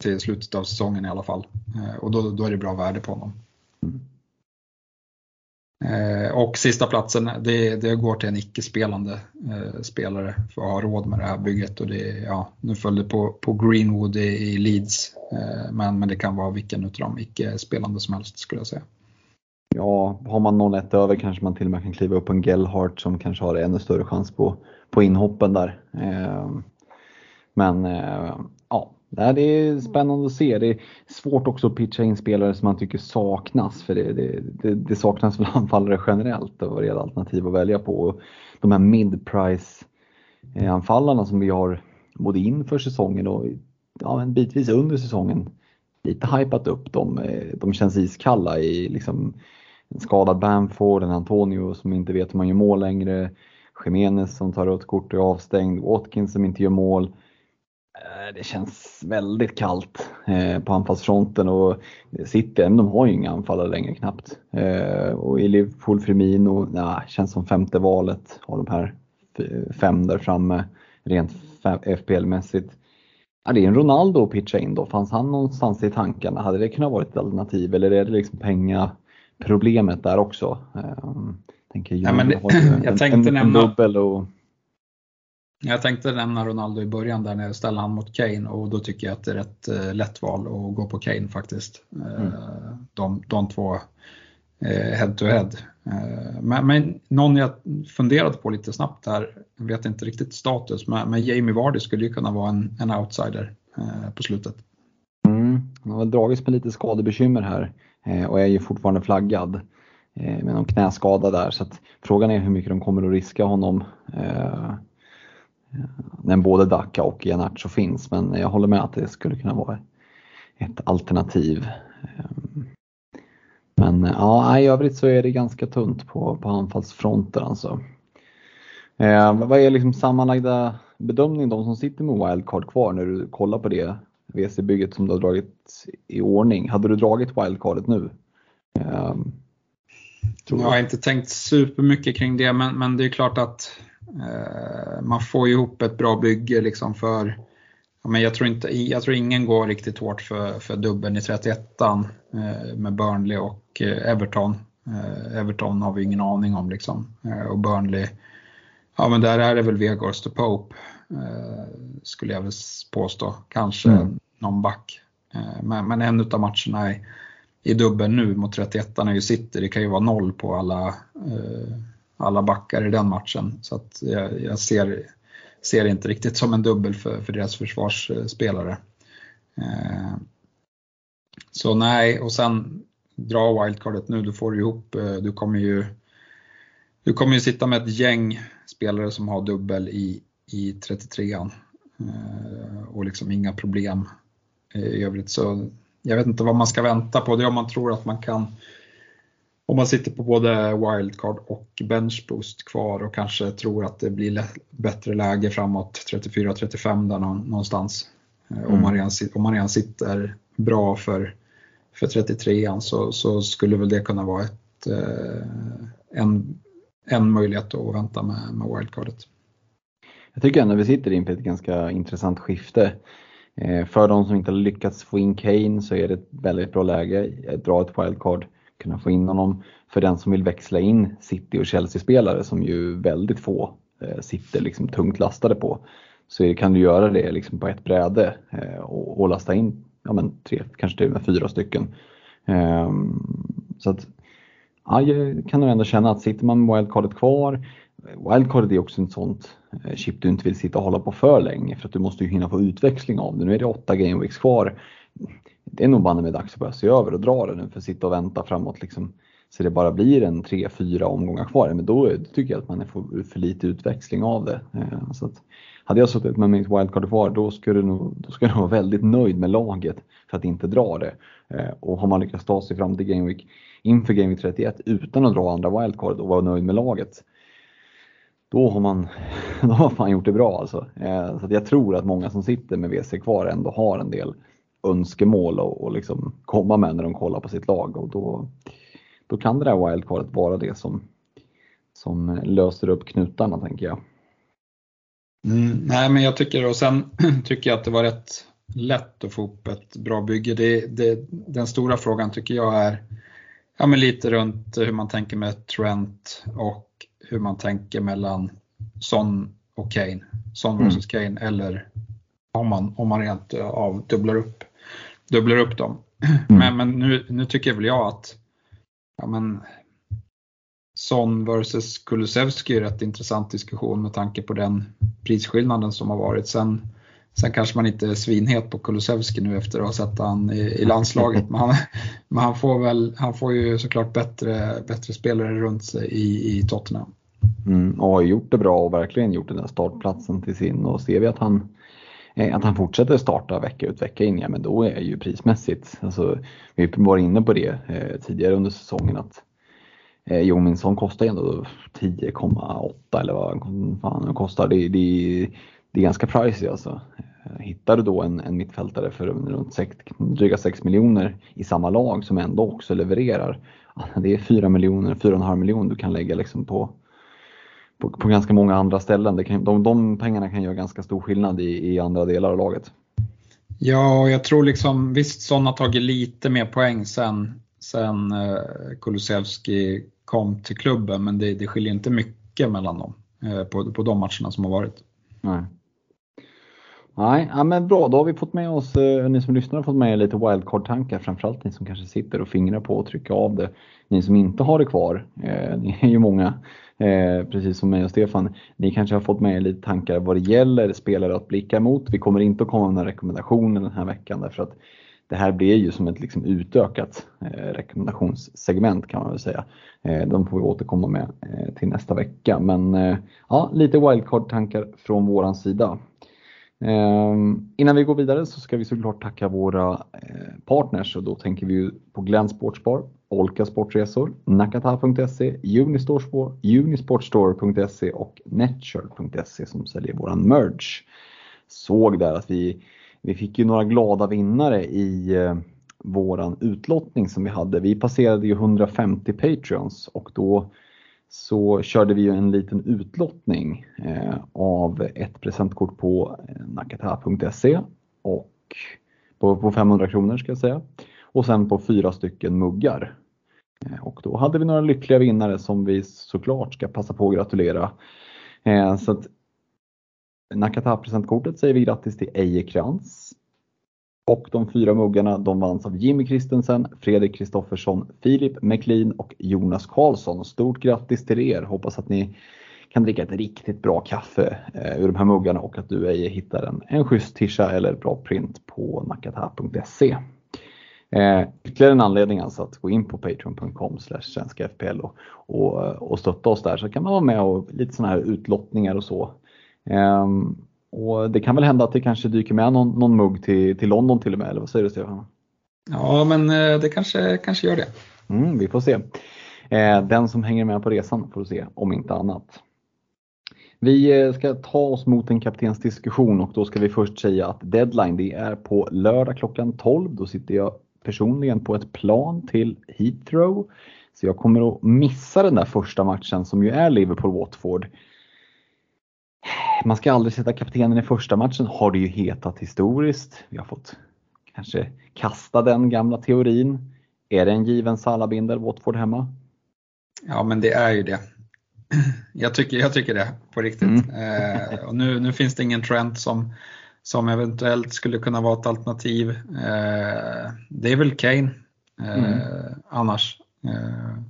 till slutet av säsongen i alla fall. Eh, och då, då är det bra värde på honom. Eh, och sista platsen, det, det går till en icke-spelande eh, spelare för att ha råd med det här bygget. Och det, ja, nu följde på, på Greenwood i, i Leeds, eh, men, men det kan vara vilken av de icke-spelande som helst skulle jag säga. Ja, har man 0-1 över kanske man till och med kan kliva upp på en Gellhart som kanske har ännu större chans på, på inhoppen där. Eh, men eh, ja, det är spännande att se. Det är svårt också att pitcha in spelare som man tycker saknas för det, det, det, det saknas väl anfallare generellt och vad gäller alternativ att välja på. De här mid-price eh, anfallarna som vi har både inför säsongen och ja, bitvis under säsongen lite hypat upp dem. Eh, de känns iskalla i liksom en skadad Bamford, en Antonio som inte vet hur man gör mål längre, Jiménez som tar rött kort och är avstängd, Watkins som inte gör mål. Eh, det känns väldigt kallt eh, på anfallsfronten och City, de har ju inga anfallare längre knappt. Och i Liverpool, Firmino, nah, känns som femte valet av de här fem där framme rent FPL-mässigt. Ja, det är en Ronaldo att pitcha in då. Fanns han någonstans i tankarna? Hade det kunnat vara ett alternativ eller är det liksom pengaproblemet där också? Tänker ja, men det, jag tänkte en, nämna, en dubbel och... Jag tänkte nämna Ronaldo i början där när jag ställde han mot Kane och då tycker jag att det är ett uh, lätt val att gå på Kane faktiskt. Uh, mm. de, de två uh, head to head. Men, men, någon jag funderade på lite snabbt här, jag vet inte riktigt status, men, men Jamie Vardy skulle ju kunna vara en, en outsider eh, på slutet. Mm, han har väl dragits med lite skadebekymmer här eh, och är ju fortfarande flaggad eh, med någon knäskada där så frågan är hur mycket de kommer att riska honom eh, när både Daka och Ianacho finns men jag håller med att det skulle kunna vara ett alternativ. Ehm, men ja, i övrigt så är det ganska tunt på, på anfallsfronten alltså. Eh, vad är liksom sammanlagda bedömning de som sitter med wildcard kvar när du kollar på det WC-bygget som du har dragit i ordning? Hade du dragit wildcardet nu? Eh, jag har inte tänkt supermycket kring det men, men det är klart att man får ihop ett bra bygge liksom för men jag, tror inte, jag tror ingen går riktigt hårt för, för dubbeln i 31an eh, med Burnley och eh, Everton. Eh, Everton har vi ingen aning om liksom. och Burnley, ja men där är det väl Vegors to Pope skulle jag väl påstå. Kanske mm. någon back. men, men en av matcherna i, i dubbeln nu mot 31 är ju City. Det kan ju vara noll på alla, alla backar i den matchen. Så att jag, jag ser ser inte riktigt som en dubbel för, för deras försvarsspelare. Eh, så nej, och sen dra wildcardet nu, du får ihop, eh, du kommer ju du kommer ju sitta med ett gäng spelare som har dubbel i, i 33an eh, och liksom inga problem eh, i övrigt. Så jag vet inte vad man ska vänta på, det är om man tror att man kan om man sitter på både wildcard och benchboost kvar och kanske tror att det blir bättre läge framåt 34-35 där någonstans. Mm. Om, man redan, om man redan sitter bra för, för 33an så, så skulle väl det kunna vara ett, eh, en, en möjlighet att vänta med, med wildcardet. Jag tycker ändå vi sitter inför ett ganska intressant skifte. Eh, för de som inte har lyckats få in Kane så är det ett väldigt bra läge att dra ett wildcard kunna få in honom. För den som vill växla in City och Chelsea-spelare som ju väldigt få eh, sitter liksom tungt lastade på. Så kan du göra det liksom på ett bräde eh, och, och, lasta in ja, men tre, kanske till och med fyra stycken. Eh, så att ja, jag kan nog ändå känna att sitter man med wildcardet kvar eh, wildcardet är också ett sånt eh, chip du inte vill sitta och hålla på för länge för att du måste ju hinna få utväxling av det. Nu är det åtta gameweeks kvar. Det är nog banne med dags att börja se över och dra det nu för att sitta och vänta framåt liksom. Så det bara blir en tre, fyra omgångar kvar, men då tycker jag att man får för lite utväxling av det. Eh, så att, hade jag suttit med mitt wildcard kvar, då skulle, nog, då skulle jag vara väldigt nöjd med laget för att inte dra det. Eh, och har man lyckats ta sig fram till Game Week inför Game Week 31 utan att dra andra wildcard och vara nöjd med laget, då har man, då har man fan gjort det bra alltså. Eh, så jag tror att många som sitter med WC kvar ändå har en del önskemål och, och liksom komma med när de kollar på sitt lag och då, då kan det där wildcardet vara det som, som löser upp knutarna tänker jag. Mm, nej men jag tycker och sen tycker jag att det var rätt lätt att få upp ett bra bygge. Det, det, den stora frågan tycker jag är ja, men lite runt hur man tänker med Trent och hur man tänker mellan Son och Kane. Son mm. versus mm. Kane eller om man, om man rent av dubblar upp, dubblar upp dem. Mm. Men, men nu, nu tycker väl jag att ja, men, Son versus Kulusevski är rätt intressant diskussion med tanke på den prisskillnaden som har varit. Sen, sen kanske man inte är svinhet på Kulusevski nu efter att ha sett han i, i landslaget. Men, han, men han, får väl, han får ju såklart bättre, bättre spelare runt sig i, i Tottenham. Mm, och har gjort det bra och verkligen gjort den där startplatsen till sin och ser vi att han Eh, att han fortsätter starta vecka ut vecka in, ja men då är ju prismässigt, alltså, vi var inne på det eh, tidigare under säsongen att eh, Jominsson kostar ju ändå 10,8 eller vad fan han kostar. Det, det, det är ganska pricey alltså. Eh, hittar du då en, en mittfältare för runt 6, dryga 6 miljoner i samma lag som ändå också levererar. Det är 4 miljoner, 4,5 miljoner du kan lägga liksom på, på, på, ganska många andra ställen. Det kan, de, de pengarna kan göra ganska stor skillnad i, i andra delar av laget. Ja, jag tror liksom visst Son har tagit lite mer poäng sen, sen eh, Kulusevski kom till klubben, men det, det skiljer inte mycket mellan dem eh, på, på de matcherna som har varit. Nej. Nej, ja, men bra. Då har vi fått med oss, eh, ni som lyssnar har fått med er lite wildcard-tankar. Framförallt ni som kanske sitter och fingrar på att trycka av det. Ni som inte har det kvar, eh, ni är ju många, eh, precis som mig och Stefan. Ni kanske har fått med er lite tankar vad det gäller spelare att blicka mot. Vi kommer inte att komma med några rekommendationer den här veckan därför att det här blir ju som ett liksom utökat eh, rekommendationssegment kan man väl säga. Eh, de får vi återkomma med eh, till nästa vecka. Men eh, ja, lite wildcard-tankar från våran sida. Eh, innan vi går vidare så ska vi såklart tacka våra eh, partners och då tänker vi på Glenn Sportsbar, Olka Sportresor, Nakata.se, Unisportstore.se och Netshirt.se som säljer våran merch. Såg där att vi, vi fick ju några glada vinnare i eh, våran utlottning som vi hade. Vi passerade ju 150 Patreons och då så körde vi ju en liten utlottning eh, av ett presentkort på eh, nakata.se och på, på 500 kronor ska jag säga. Och sen på fyra stycken muggar. Eh, och då hade vi några lyckliga vinnare som vi såklart ska passa på att gratulera. Eh, så att Nakata-presentkortet säger vi grattis till Eje Krantz, och de fyra muggarna de vanns av Jimmy Kristensen, Fredrik Kristoffersson, Filip McLean och Jonas Karlsson. Stort grattis till er! Hoppas att ni kan dricka ett riktigt bra kaffe eh, ur de här muggarna och att du Eje, hittar en, en schysst tisha eller bra print på nakata.se. Eh, ytterligare en anledning alltså att gå in på patreon.com svenska FPL och, och, och stötta oss där så kan man vara med och lite sådana här utlottningar och så. Eh, och det kan väl hända att det kanske dyker med någon, någon mugg till, till London till och med, eller vad säger du Stefan? Ja, men eh, det kanske, kanske gör det. Mm, vi får se. Eh, den som hänger med på resan får se, om inte annat. Vi eh, ska ta oss mot en kaptensdiskussion och då ska vi först säga att deadline det är på lördag klockan 12. Då sitter jag personligen på ett plan till Heathrow. Så jag kommer att missa den där första matchen som ju är Liverpool-Watford man ska aldrig sätta kaptenen i första matchen har det ju hetat historiskt. Vi har fått kanske kasta den gamla teorin. Är det en given Salabindel, Watford hemma? Ja men det är ju det. Jag tycker, jag tycker det på riktigt. Mm. Eh, och nu, nu finns det ingen trend som, som eventuellt skulle kunna vara ett alternativ. Eh, det är väl Kane eh, mm. annars. Eh,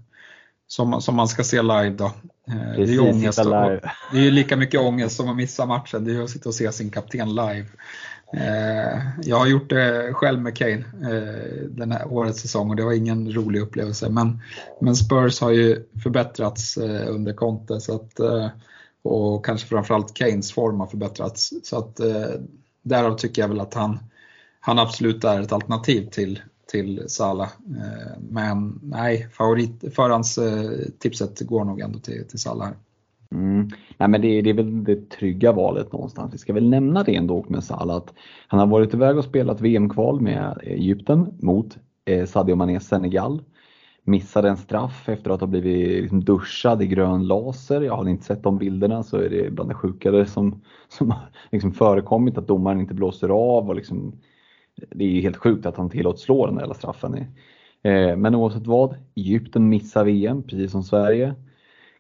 som, som man ska se live då. Eh, det är ju ångest. Det är ju lika mycket ångest som att missa matchen. Det är att sitta och se sin kapten live. Eh, jag har gjort det själv med Kane eh, den här årets säsong och det var ingen rolig upplevelse. Men, men Spurs har ju förbättrats under Conte så att, och kanske framförallt Keynes form har förbättrats. Så att, eh, därav tycker jag väl att han, han absolut är ett alternativ till, till Sala. Eh, men nej, favorit, förhandstipset eh, går nog ändå till, till Sala här. Mm. Nej, men det, det, är väl det trygga valet någonstans. Vi ska väl nämna det ändå med Salah att han har varit iväg och spelat VM-kval med Egypten mot eh, Sadio Mané Senegal. Missade en straff efter att ha blivit liksom duschad i grön laser. Jag har inte sett de bilderna så är det bland det sjukare som, som liksom förekommit att domaren inte blåser av och liksom det är helt sjukt att han tillåts slå den där hela straffen. Eh, men oavsett vad, Egypten missar VM precis som Sverige.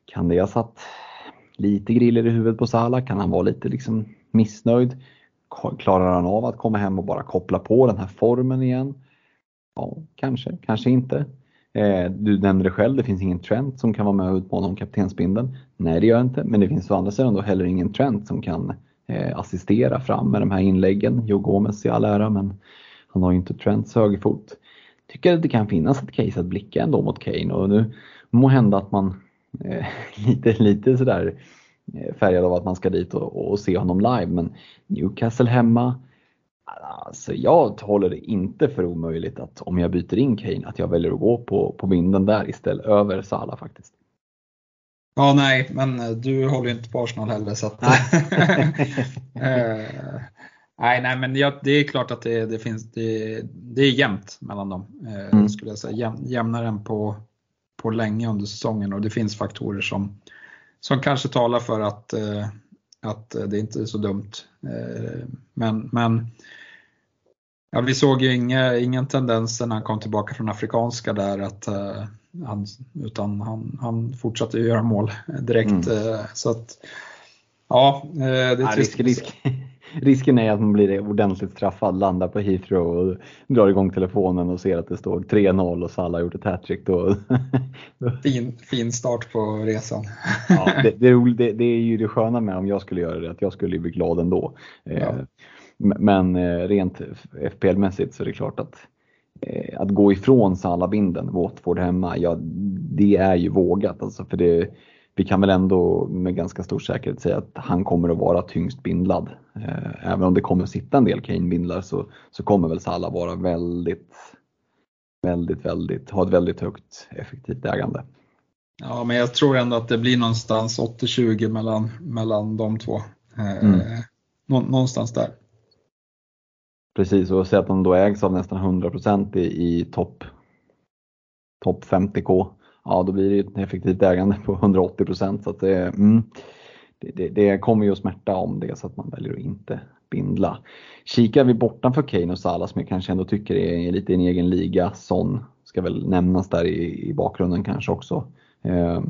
Kan det ha satt lite griller i huvudet på Salah? Kan han vara lite liksom missnöjd? Klarar han av att komma hem och bara koppla på den här formen igen? Ja, kanske, kanske inte. Eh, du nämnde det själv, det finns ingen Trent som kan vara med och utmana om kaptensbindeln. Nej, det gör det inte, men det finns å andra sidan då heller ingen Trent som kan eh, assistera fram med de här inläggen. Joe Gomez i all ära, men han har ju inte Trents högerfot. Tycker att det kan finnas ett case att blicka ändå mot Kane och nu må hända att man eh, lite, lite sådär eh, färgad av att man ska dit och, och, se honom live, men Newcastle hemma. Alltså jag håller det inte för omöjligt att om jag byter in Kane att jag väljer att gå på, på vinden där istället över Salah faktiskt. Ja, nej, men eh, du håller ju inte på Arsenal heller. Så att, nej. Eh, nej, nej, men ja, det är klart att det, det finns, det, det, är jämnt mellan dem. Eh, mm. skulle jag säga. Jäm, jämnare än på, på länge under säsongen och det finns faktorer som, som kanske talar för att, att det inte är så dumt. Men, men ja, vi såg ju inga, ingen tendens när han kom tillbaka från Afrikanska där att han, utan han, han fortsatte göra mål direkt. Mm. Eh, så att, ja, eh, det är ja, risk, risk. Risken är att man blir ordentligt straffad, landar på Heathrow och drar igång telefonen och ser att det står 3-0 och Salah har gjort ett hattrick. Då. fin, fin start på resan. ja, det, det, det, är ju det sköna med om jag skulle göra det, att jag skulle bli glad ändå. Eh, ja. Men rent FPL-mässigt så är det klart att Eh, att gå ifrån Salabinden, Watford hemma, ja det är ju vågat alltså för det, vi kan väl ändå med ganska stor säkerhet säga att han kommer att vara tyngst bindlad. Eh, även om det kommer att sitta en del Kane-bindlar så, så kommer väl Salah vara väldigt, väldigt, väldigt, ha ett väldigt högt effektivt ägande. Ja, men jag tror ändå att det blir någonstans 80-20 mellan, mellan de två. Eh, mm. Någonstans där. Precis, och säg att de då ägs av nästan 100% i, i topp top 50k. Ja, då blir det ett effektivt ägande på 180% så att det, mm, det, det, det, kommer ju att smärta om det så att man väljer att inte bindla. Kikar vi bortanför Kane och Salah som jag kanske ändå tycker är lite i en egen liga, Son ska väl nämnas där i, i bakgrunden kanske också. Eh,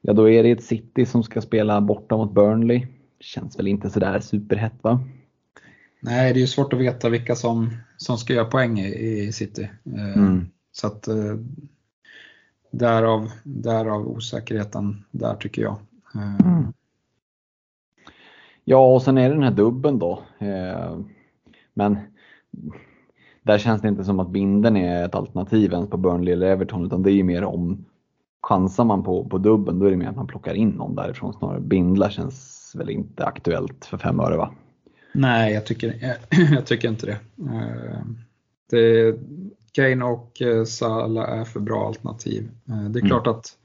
ja, då är det ett City som ska spela borta mot Burnley. Känns väl inte sådär superhett va? Nej, det är ju svårt att veta vilka som, som ska göra poäng i, i City. Eh, mm. Så att eh, därav, därav osäkerheten där tycker jag. Eh, mm. Ja, och sen är det den här dubben då. Men där känns det inte som att binden är ett alternativ ens på Burnley eller Everton utan det är ju mer om chansar man på, på dubben då är det mer att man plockar in någon därifrån snarare. Bindla känns väl inte aktuellt för fem öre va? Nej, jag tycker, jag tycker inte det. Eh, det. Kane och eh, Salah är för bra alternativ. Eh, det är mm. klart att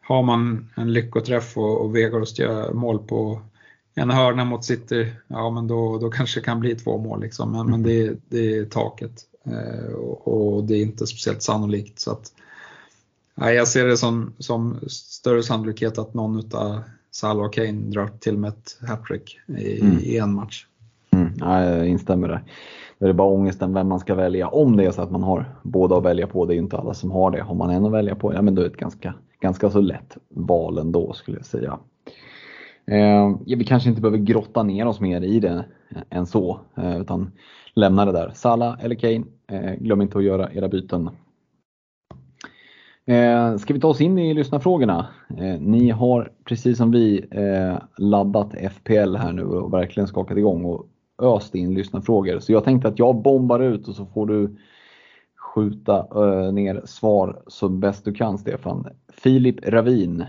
har man en lyckoträff och, och Vegost gör mål på en hörna mot City, ja men då, då kanske det kan bli två mål. Liksom. Men, mm. men det, det är taket och, och, det är inte speciellt sannolikt. Så att, nej, jag ser det som, som större sannolikhet att någon av Salah och Kane drar till med ett hattrick i, mm. i en match. Mm, jag instämmer där. Då är det bara ångesten vem man ska välja. Om det är så att man har båda att välja på, det är ju inte alla som har det. Har man en att välja på, ja men då är det ett ganska, ganska så lätt val ändå skulle jag säga. Eh, ja, vi kanske inte behöver grotta ner oss mer i det än så, eh, utan lämna det där. Sala eller Kane, eh, glöm inte att göra era byten. Eh, ska vi ta oss in i lyssnarfrågorna? Eh, ni har precis som vi eh, laddat FPL här nu och verkligen skakat igång och öst in lyssnarfrågor. Så jag tänkte att jag bombar ut och så får du skjuta eh, ner svar så bäst du kan Stefan. Filip Ravin.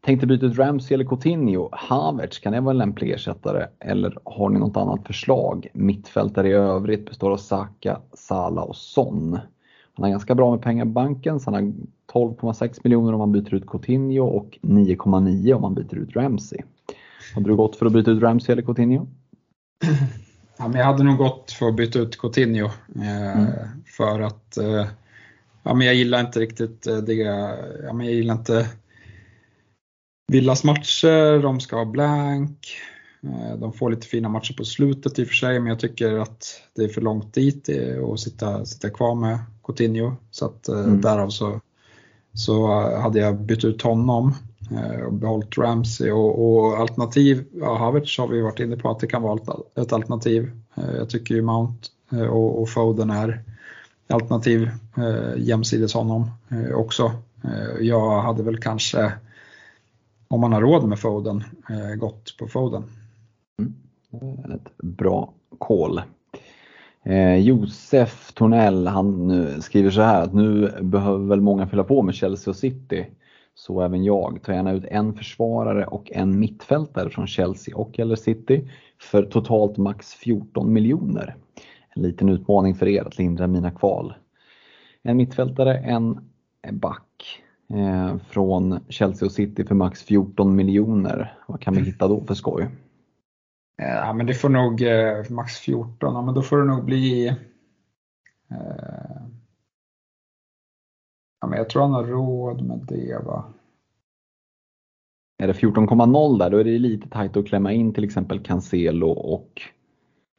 Tänkte byta ut Ramsey eller Coutinho. Havertz, kan det vara en lämplig ersättare? Eller har ni något annat förslag? Mittfältare i övrigt består av Saka, Sala och Son. Han har ganska bra med pengar på banken, så han har 12,6 miljoner om man byter ut Coutinho och 9,9 om man byter ut Ramsey. Hade du gått för att byta ut Ramsey eller Coutinho? Ja, men jag hade nog gått för att byta ut Coutinho. Eh, mm. För att eh, ja, men jag gillar inte riktigt eh, det. Ja, men jag gillar inte Villas matcher, de ska vara blank. Eh, de får lite fina matcher på slutet i och för sig, men jag tycker att det är för långt dit att sitta, sitta kvar med Coutinho. Så att eh, mm. därav så, så hade jag bytt ut honom eh, Eh, och behållit Ramsey och, och alternativ, ja, Havertz har vi varit inne på att det kan vara ett alternativ. Eh, jag tycker ju Mount eh, och, och Foden är alternativ jämsides honom också. Jag hade väl kanske om man har råd med Foden, gått på Foden. Mm. Ett bra call. Eh, Josef Tornell han skriver så här att nu behöver väl många fylla på med Chelsea och City. Så även jag. Ta gärna ut en försvarare och en mittfältare från Chelsea och eller City för totalt max 14 miljoner. En liten utmaning för er att lindra mina kval. En mittfältare, en back eh, från Chelsea och City för max 14 miljoner. Vad kan vi hitta då för skoj? Eh, ja, men det får nog eh, max 14, ja, men då får det nog bli eh, ja, men jag tror han har råd med det va. Är det 14,0 där, då är det lite tajt att klämma in till exempel Cancelo och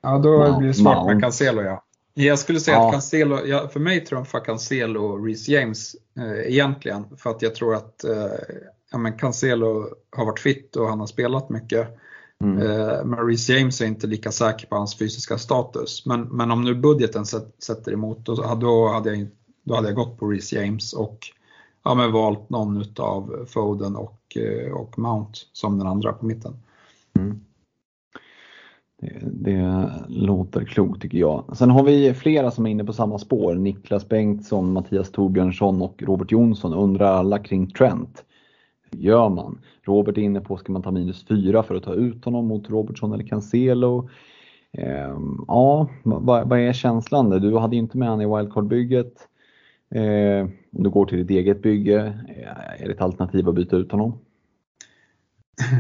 Ja, då blir det svårt med Cancelo ja. Jag skulle säga ja. att Cancelo, ja, för mig trumfar Cancelo och Reece James eh, egentligen. För att jag tror att eh, ja, men Cancelo har varit fit och han har spelat mycket. Mm. Eh, men Reece James är inte lika säker på hans fysiska status. Men, men om nu budgeten sätter emot, då, då, hade jag, då hade jag gått på Reece James och ja, men valt någon utav Foden och, eh, och Mount som den andra på mitten. Mm. Det, det, låter klokt tycker jag. Sen har vi flera som är inne på samma spår. Niklas Bengtsson, Mattias Torbjörnsson och Robert Jonsson undrar alla kring Trent Hur gör man? Robert är inne på, ska man ta minus 4 för att ta ut honom mot Robertson eller Cancelo? Ehm, ja, vad, vad, är känslan? Du hade inte med honom i wildcard-bygget. Eh, om du går till ditt eget bygge, eh, är det ett alternativ att byta ut honom?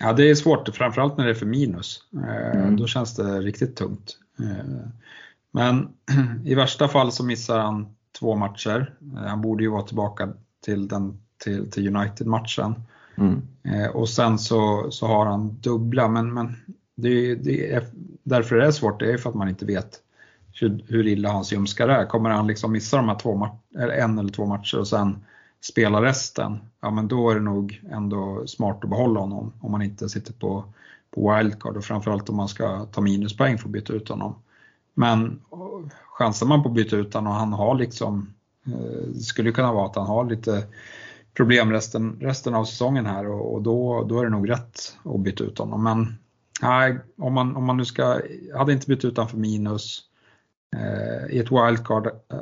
Ja, det är svårt, framförallt när det är för minus. Eh, mm. Då känns det riktigt tungt. Eh, men i värsta fall så missar han två matcher. Han borde ju vara tillbaka till den till, till United-matchen. Mm. Eh, och sen så, så har han dubbla, men, men det, det är, därför är det svårt, det är för att man inte vet hur, hur illa hans ljumskar är. Kommer han liksom missa de här två, en eller två matcher och sen spela resten, ja men då är det nog ändå smart att behålla honom om man inte sitter på, på wildcard och framförallt om man ska ta minuspoäng för att byta ut honom. Men eh, chansar man på att byta ut honom och han har liksom, eh, det skulle kunna vara att han har lite problem resten, resten av säsongen här och, och, då, då är det nog rätt att byta ut honom. Men nej, om man, om man nu ska, hade inte bytt ut honom för minus. Eh, I ett wildcard eh,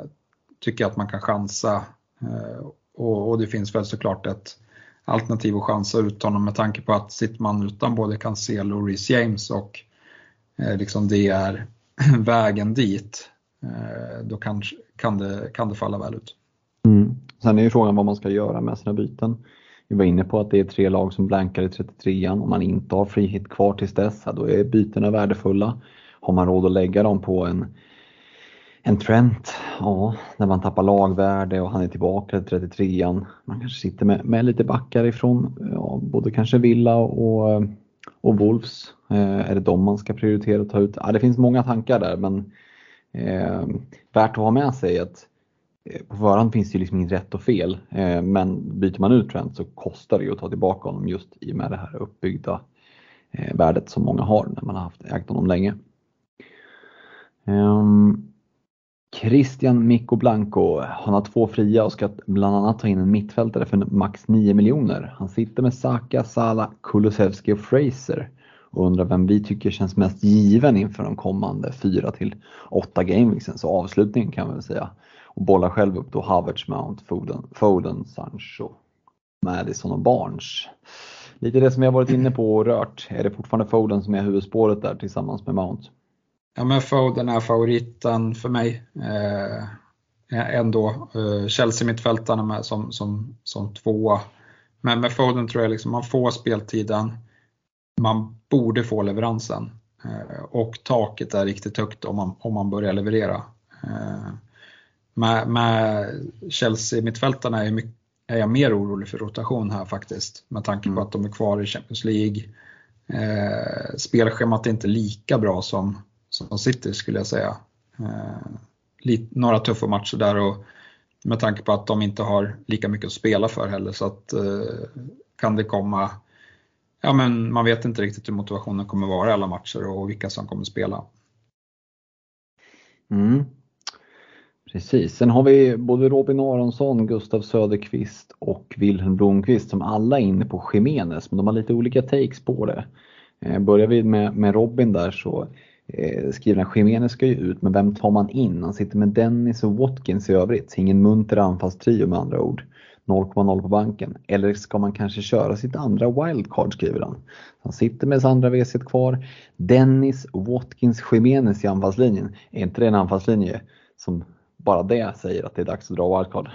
tycker jag att man kan chansa eh, och, och, det finns väl såklart ett alternativ att chansa ut honom med tanke på att sitter man utan både Cancelo och Reece James och eh, liksom det är vägen dit, eh, då kan, kan, det, kan det falla väl ut. Mm. Sen är ju frågan vad man ska göra med sina byten. Vi var inne på att det är tre lag som blankar i 33an. Om man inte har free hit kvar tills dess, då är bytena värdefulla. Har man råd att lägga dem på en, en Trent, ja, när man tappar lagvärde och han är tillbaka i 33an. Man kanske sitter med, med lite backar ifrån ja, både kanske Villa och, eh, och Wolves. Eh, är det dem man ska prioritera att ta ut? Ja, det finns många tankar där men eh, värt att ha med sig att eh, på förhand finns det ju liksom inget rätt och fel, eh, men byter man ut Trent så kostar det ju att ta tillbaka honom just i och med det här uppbyggda eh, värdet som många har när man har haft, ägt honom länge. Ehm, Christian Mikko Blanco, han har två fria och ska bland annat ta in en mittfältare för max 9 miljoner. Han sitter med Saka, Sala, Kulusevski och Fraser och undrar vem vi tycker känns mest given inför de kommande 4 till 8 gameweeksen, så avslutningen kan man väl säga. Och bollar själv upp då Havertz, Mount, Foden, Foden Sancho, Madison och Barnes. Lite det som vi har varit inne på och rört. Är det fortfarande Foden som är huvudspåret där tillsammans med Mount? Ja men Foden är favoriten för mig. Eh, ändå. Eh, Chelsea-mittfältarna med som, som, som tvåa. Men med Foden tror jag liksom man får speltiden. Man borde få leveransen. Eh, och taket är riktigt högt om man, om man börjar leverera. Eh, med, med Chelsea-mittfältarna är, är, jag mer orolig för rotation här faktiskt. Med tanke på mm. att de är kvar i Champions League. Eh, spelschemat är inte lika bra som, som City skulle jag säga. Eh, lite, några tuffa matcher där och med tanke på att de inte har lika mycket att spela för heller så att eh, kan det komma Ja men man vet inte riktigt hur motivationen kommer vara i alla matcher och vilka som kommer spela. Mm. Precis, sen har vi både Robin Aronsson, Gustav Söderqvist och Wilhelm Blomqvist som alla är inne på Jiménez men de har lite olika takes på det. Eh, börjar vi med, med Robin där så eh, skriver han ska ju ut men vem tar man in? Han sitter med Dennis och Watkins i övrigt, ingen munter anfallstrio med andra ord. 0,0 på banken. Eller ska man kanske köra sitt andra wildcard skriver han. Han sitter med Sandra WC kvar. Dennis Watkins Khemenez i anfallslinjen. Är inte det en anfallslinje som bara det säger att det är dags att dra wildcard?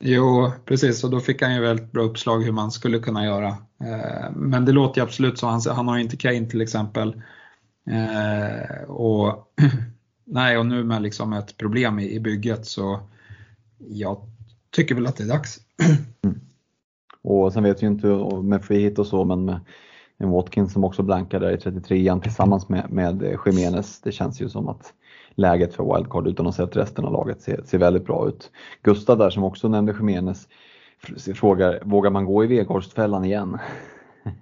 Jo, precis och då fick han ju väldigt bra uppslag hur man skulle kunna göra. Eh, men det låter ju absolut så. Han, han har inte Kane till exempel. Eh, och, nej, och nu med liksom ett problem i, i bygget så jag tycker väl att det är dags. Mm. Och sen vet vi inte med free hit och så men med en Watkins som också blankar där i 33an tillsammans med, med Jimenez. Det känns ju som att läget för wildcard utan att se att resten av laget ser, ser väldigt bra ut. Gustav där som också nämnde Jimenez frågar, vågar man gå i Veghorstfällan igen?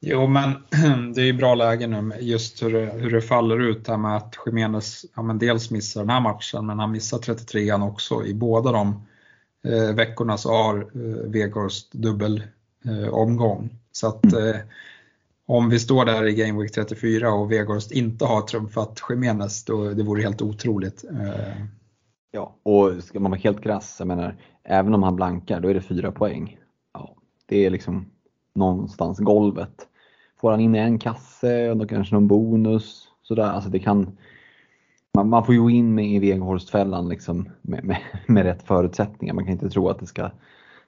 Jo men det är ju bra läge nu just hur det, hur det faller ut här med att Jimenez ja, men dels missar den här matchen men han missar 33an också i båda de eh, veckorna så har eh, Vegors dubbel eh, omgång. Så att eh, om vi står där i Game Week 34 och Vegors inte har trumfat Jiménez, då det vore helt otroligt. Eh. Ja, och ska man vara helt krass, jag menar, även om han blankar, då är det fyra poäng. Ja, det är liksom någonstans golvet. Får han in en kasse, då kanske någon bonus, sådär. Alltså det kan, man, man får ju in med i Veghorstfällan liksom med, med, med, rätt förutsättningar. Man kan inte tro att det ska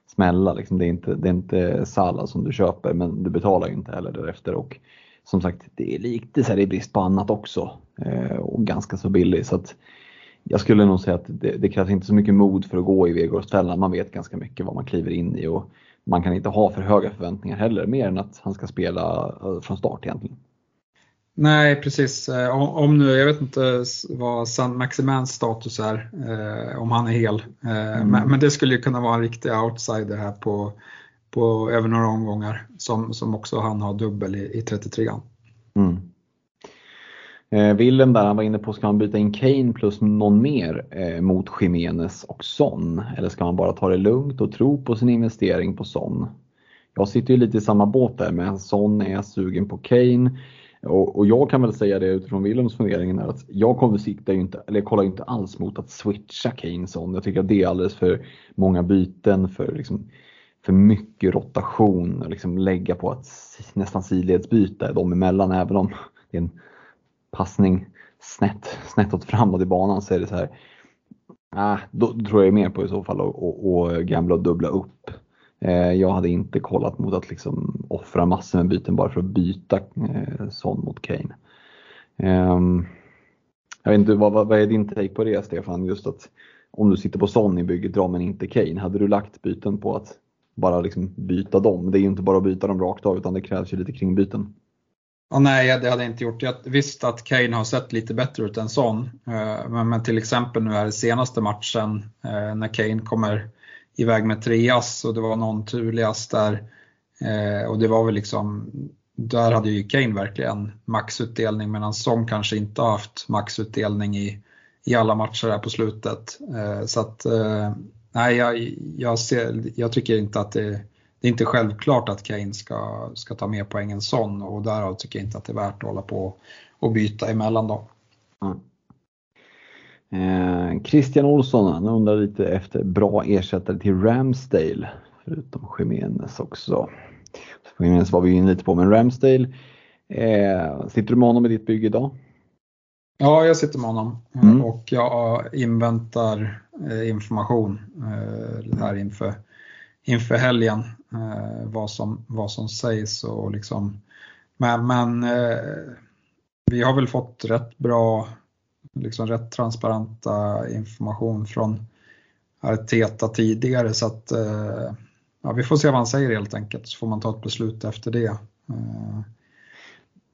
smälla. Liksom. Det, är inte, det är inte Sala som du köper men du betalar ju inte heller därefter. Och som sagt, det är lite så här i brist på annat också eh, och ganska så billig. Så att jag skulle nog säga att det, det krävs inte så mycket mod för att gå i Veghorstfällan. Man vet ganska mycket vad man kliver in i och man kan inte ha för höga förväntningar heller, mer än att han ska spela eh, från start egentligen. Nej, precis. Eh, om, nu, jag vet inte vad San Maximans status är, eh, om han är hel. Eh, mm. men, men, det skulle ju kunna vara en riktig outsider här på, på över några omgångar som, som också han har dubbel i, i 33an. Mm. Eh, Willem där, han var inne på, ska man byta in Kane plus någon mer eh, mot Jimenez och Son? Eller ska man bara ta det lugnt och tro på sin investering på Son? Jag sitter ju lite i samma båt där, men Son är sugen på Kane. Och, och, jag kan väl säga det utifrån Willems funderingar att jag kommer sikta inte, eller kollar inte alls mot att switcha Kane Son. Jag tycker att det är alldeles för många byten, för, liksom, för mycket rotation och liksom lägga på att nästan sidledsbyta dem emellan även om det är en passning snett, snett åt framåt i banan så är det så här. Ah, då tror jag mer på i så fall att gambla och dubbla upp Eh, jag hade inte kollat mot att liksom offra massor med byten bara för att byta eh, Son mot Kane. Eh, jag vet inte, vad, vad är din take på det Stefan? Just att om du sitter på Son i bygget, dra men inte Kane. Hade du lagt byten på att bara liksom byta dem? Det är ju inte bara att byta dem rakt av utan det krävs ju lite kringbyten. Ja, nej, det hade jag inte gjort. Jag visste att Kane har sett lite bättre ut än Son. Eh, men, men till exempel nu är det senaste matchen eh, när Kane kommer iväg med treas och det var någon turlig ass där. Eh, och det var väl liksom, där hade ju Kane verkligen maxutdelning medan Son kanske inte har haft maxutdelning i, i alla matcher här på slutet. Så att, nej, jag, jag, ser, jag tycker inte att det, det är inte självklart att Kane ska, ska ta mer poäng sån och därav tycker jag inte att det är värt att hålla på och byta emellan dem. Mm. Eh, Christian Olsson han undrar lite efter bra ersättare till Ramsdale, förutom Jiménez också. Jiménez var vi inne lite på, men Ramsdale, eh, sitter du med honom i ditt bygge idag? Ja, jag sitter med honom mm. och jag inväntar eh, information eh, här inför, inför helgen. Eh, vad, som, vad som sägs och liksom. Men, men eh, vi har väl fått rätt bra, liksom rätt transparenta information från Arteta tidigare så att eh, ja, vi får se vad han säger helt enkelt så får man ta ett beslut efter det. Eh.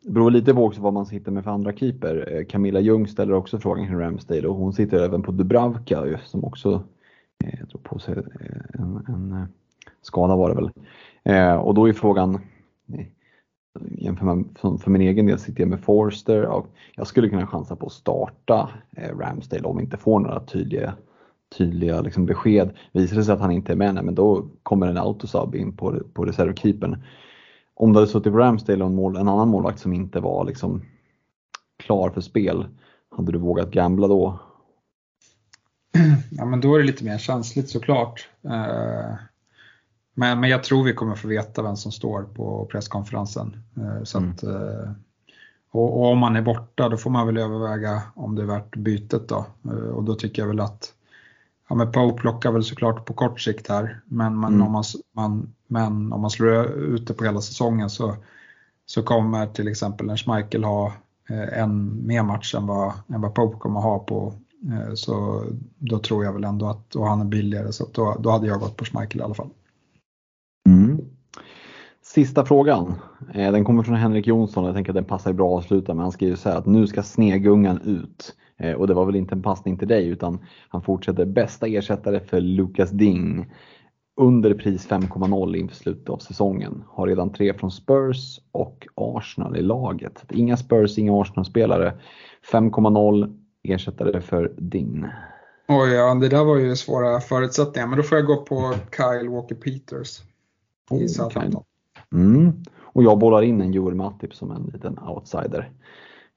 Det beror lite på också vad man sitter med för andra keeper. Camilla Ljung ställer också frågan kring Ramsdale och hon sitter även på Dubravka som också eh, jag tror på sig en, en skada var det väl. Eh, och då är frågan, jämför man för min egen del sitter jag med Forster och jag skulle kunna chansa på att starta eh, Ramsdale om vi inte får några tydliga, tydliga liksom besked. Visar det sig att han inte är med, men då kommer en autosub in på, på reservkeepern om det hade suttit på Ramsdale och en, mål, en annan målvakt som inte var liksom klar för spel, hade du vågat gambla då? Ja men då är det lite mer känsligt såklart. Eh, Eh, men, men jag tror vi kommer få veta vem som står på presskonferensen. Eh, så mm. att, eh, och, och, om man är borta då får man väl överväga om det är värt bytet då. Och då tycker jag väl att ja, men Poe plockar väl såklart på kort sikt här, men, men, mm. om, man, man, men om man slår ut det på hela säsongen så, så kommer till exempel en Schmeichel ha eh, en mer match än vad, än vad Pope kommer ha på. Eh, så då tror jag väl ändå att, och han är billigare, så då, då hade jag gått på Schmeichel i alla fall. Sista frågan. Eh, den kommer från Henrik Jonsson. Jag tänker att den passar bra att avsluta men han skriver så här att nu ska snegungan ut. Eh, och det var väl inte en passning till dig utan han fortsätter bästa ersättare för Lucas Ding under pris 5,0 inför slutet av säsongen. Har redan tre från Spurs och Arsenal i laget. Inga Spurs, inga Arsenal-spelare. 5,0 ersättare för Ding. Oj, ja, det där var ju svåra förutsättningar, men då får jag gå på Kyle Walker-Peters i oh, Southampton. Mm. Och jag bollar in en Joel Matip som en liten outsider.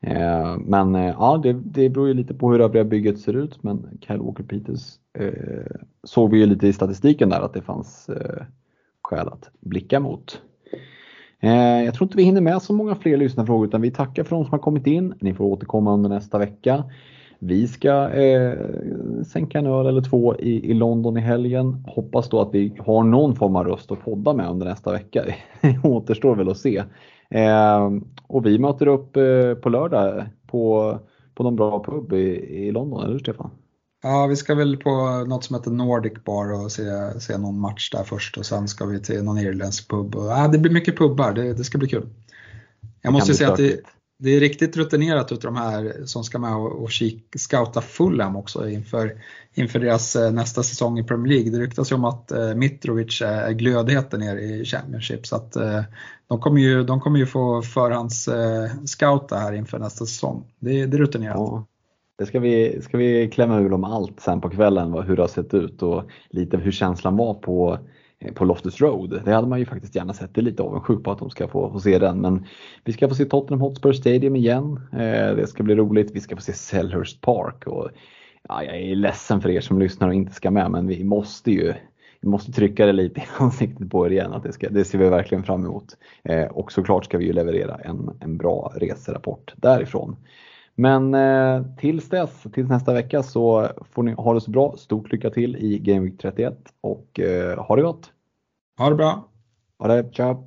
Eh, men eh, ja, det, det beror ju lite på hur övriga bygget ser ut. Men Kyle Walker Peters eh, såg vi ju lite i statistiken där att det fanns eh, skäl att blicka mot. Eh, jag tror inte vi hinner med så många fler lyssnarfrågor utan vi tackar för de som har kommit in. Ni får återkomma under nästa vecka. Vi ska eh, sänka en öl eller två i, i London i helgen. Hoppas då att vi har någon form av röst att podda med under nästa vecka. Det återstår väl att se. Eh, och vi möter upp eh, på lördag på, på någon bra pub i, i London, eller Stefan? Ja, vi ska väl på något som heter Nordic Bar och se, se någon match där först och sen ska vi till någon irländsk pub. Och, ja, det blir mycket pubbar, det, det ska bli kul. Jag måste säga att det, det är riktigt rutinerat utav de här som ska med och, och kik, scouta Fulham också inför, inför deras eh, nästa säsong i Premier League. Det ryktas ju om att eh, Mitrovic är glödheten nere i Championship så att eh, de, kommer ju, de kommer ju få förhands eh, scouta här inför nästa säsong. Det, det är rutinerat. Ja. Det ska vi, ska vi klämma ur om allt sen på kvällen, hur det har sett ut och lite hur känslan var på Eh, på Loftus Road. Det hade man ju faktiskt gärna sett. Det är lite avundsjuk på att de ska få, få se den. Men vi ska få se Tottenham Hotspur Stadium igen. Eh, det ska bli roligt. Vi ska få se Selhurst Park. Och, ja, jag är ledsen för er som lyssnar och inte ska med men vi måste ju vi måste trycka det lite i ansiktet på er igen. Att det, ska, det ser vi verkligen fram emot. Eh, och såklart ska vi ju leverera en, en bra reserapport därifrån. Men eh, tills dess, tills nästa vecka så får ni ha det så bra. Stort lycka till i Game Week 31 och eh, ha det gott! Ha det bra! Ha det, ciao!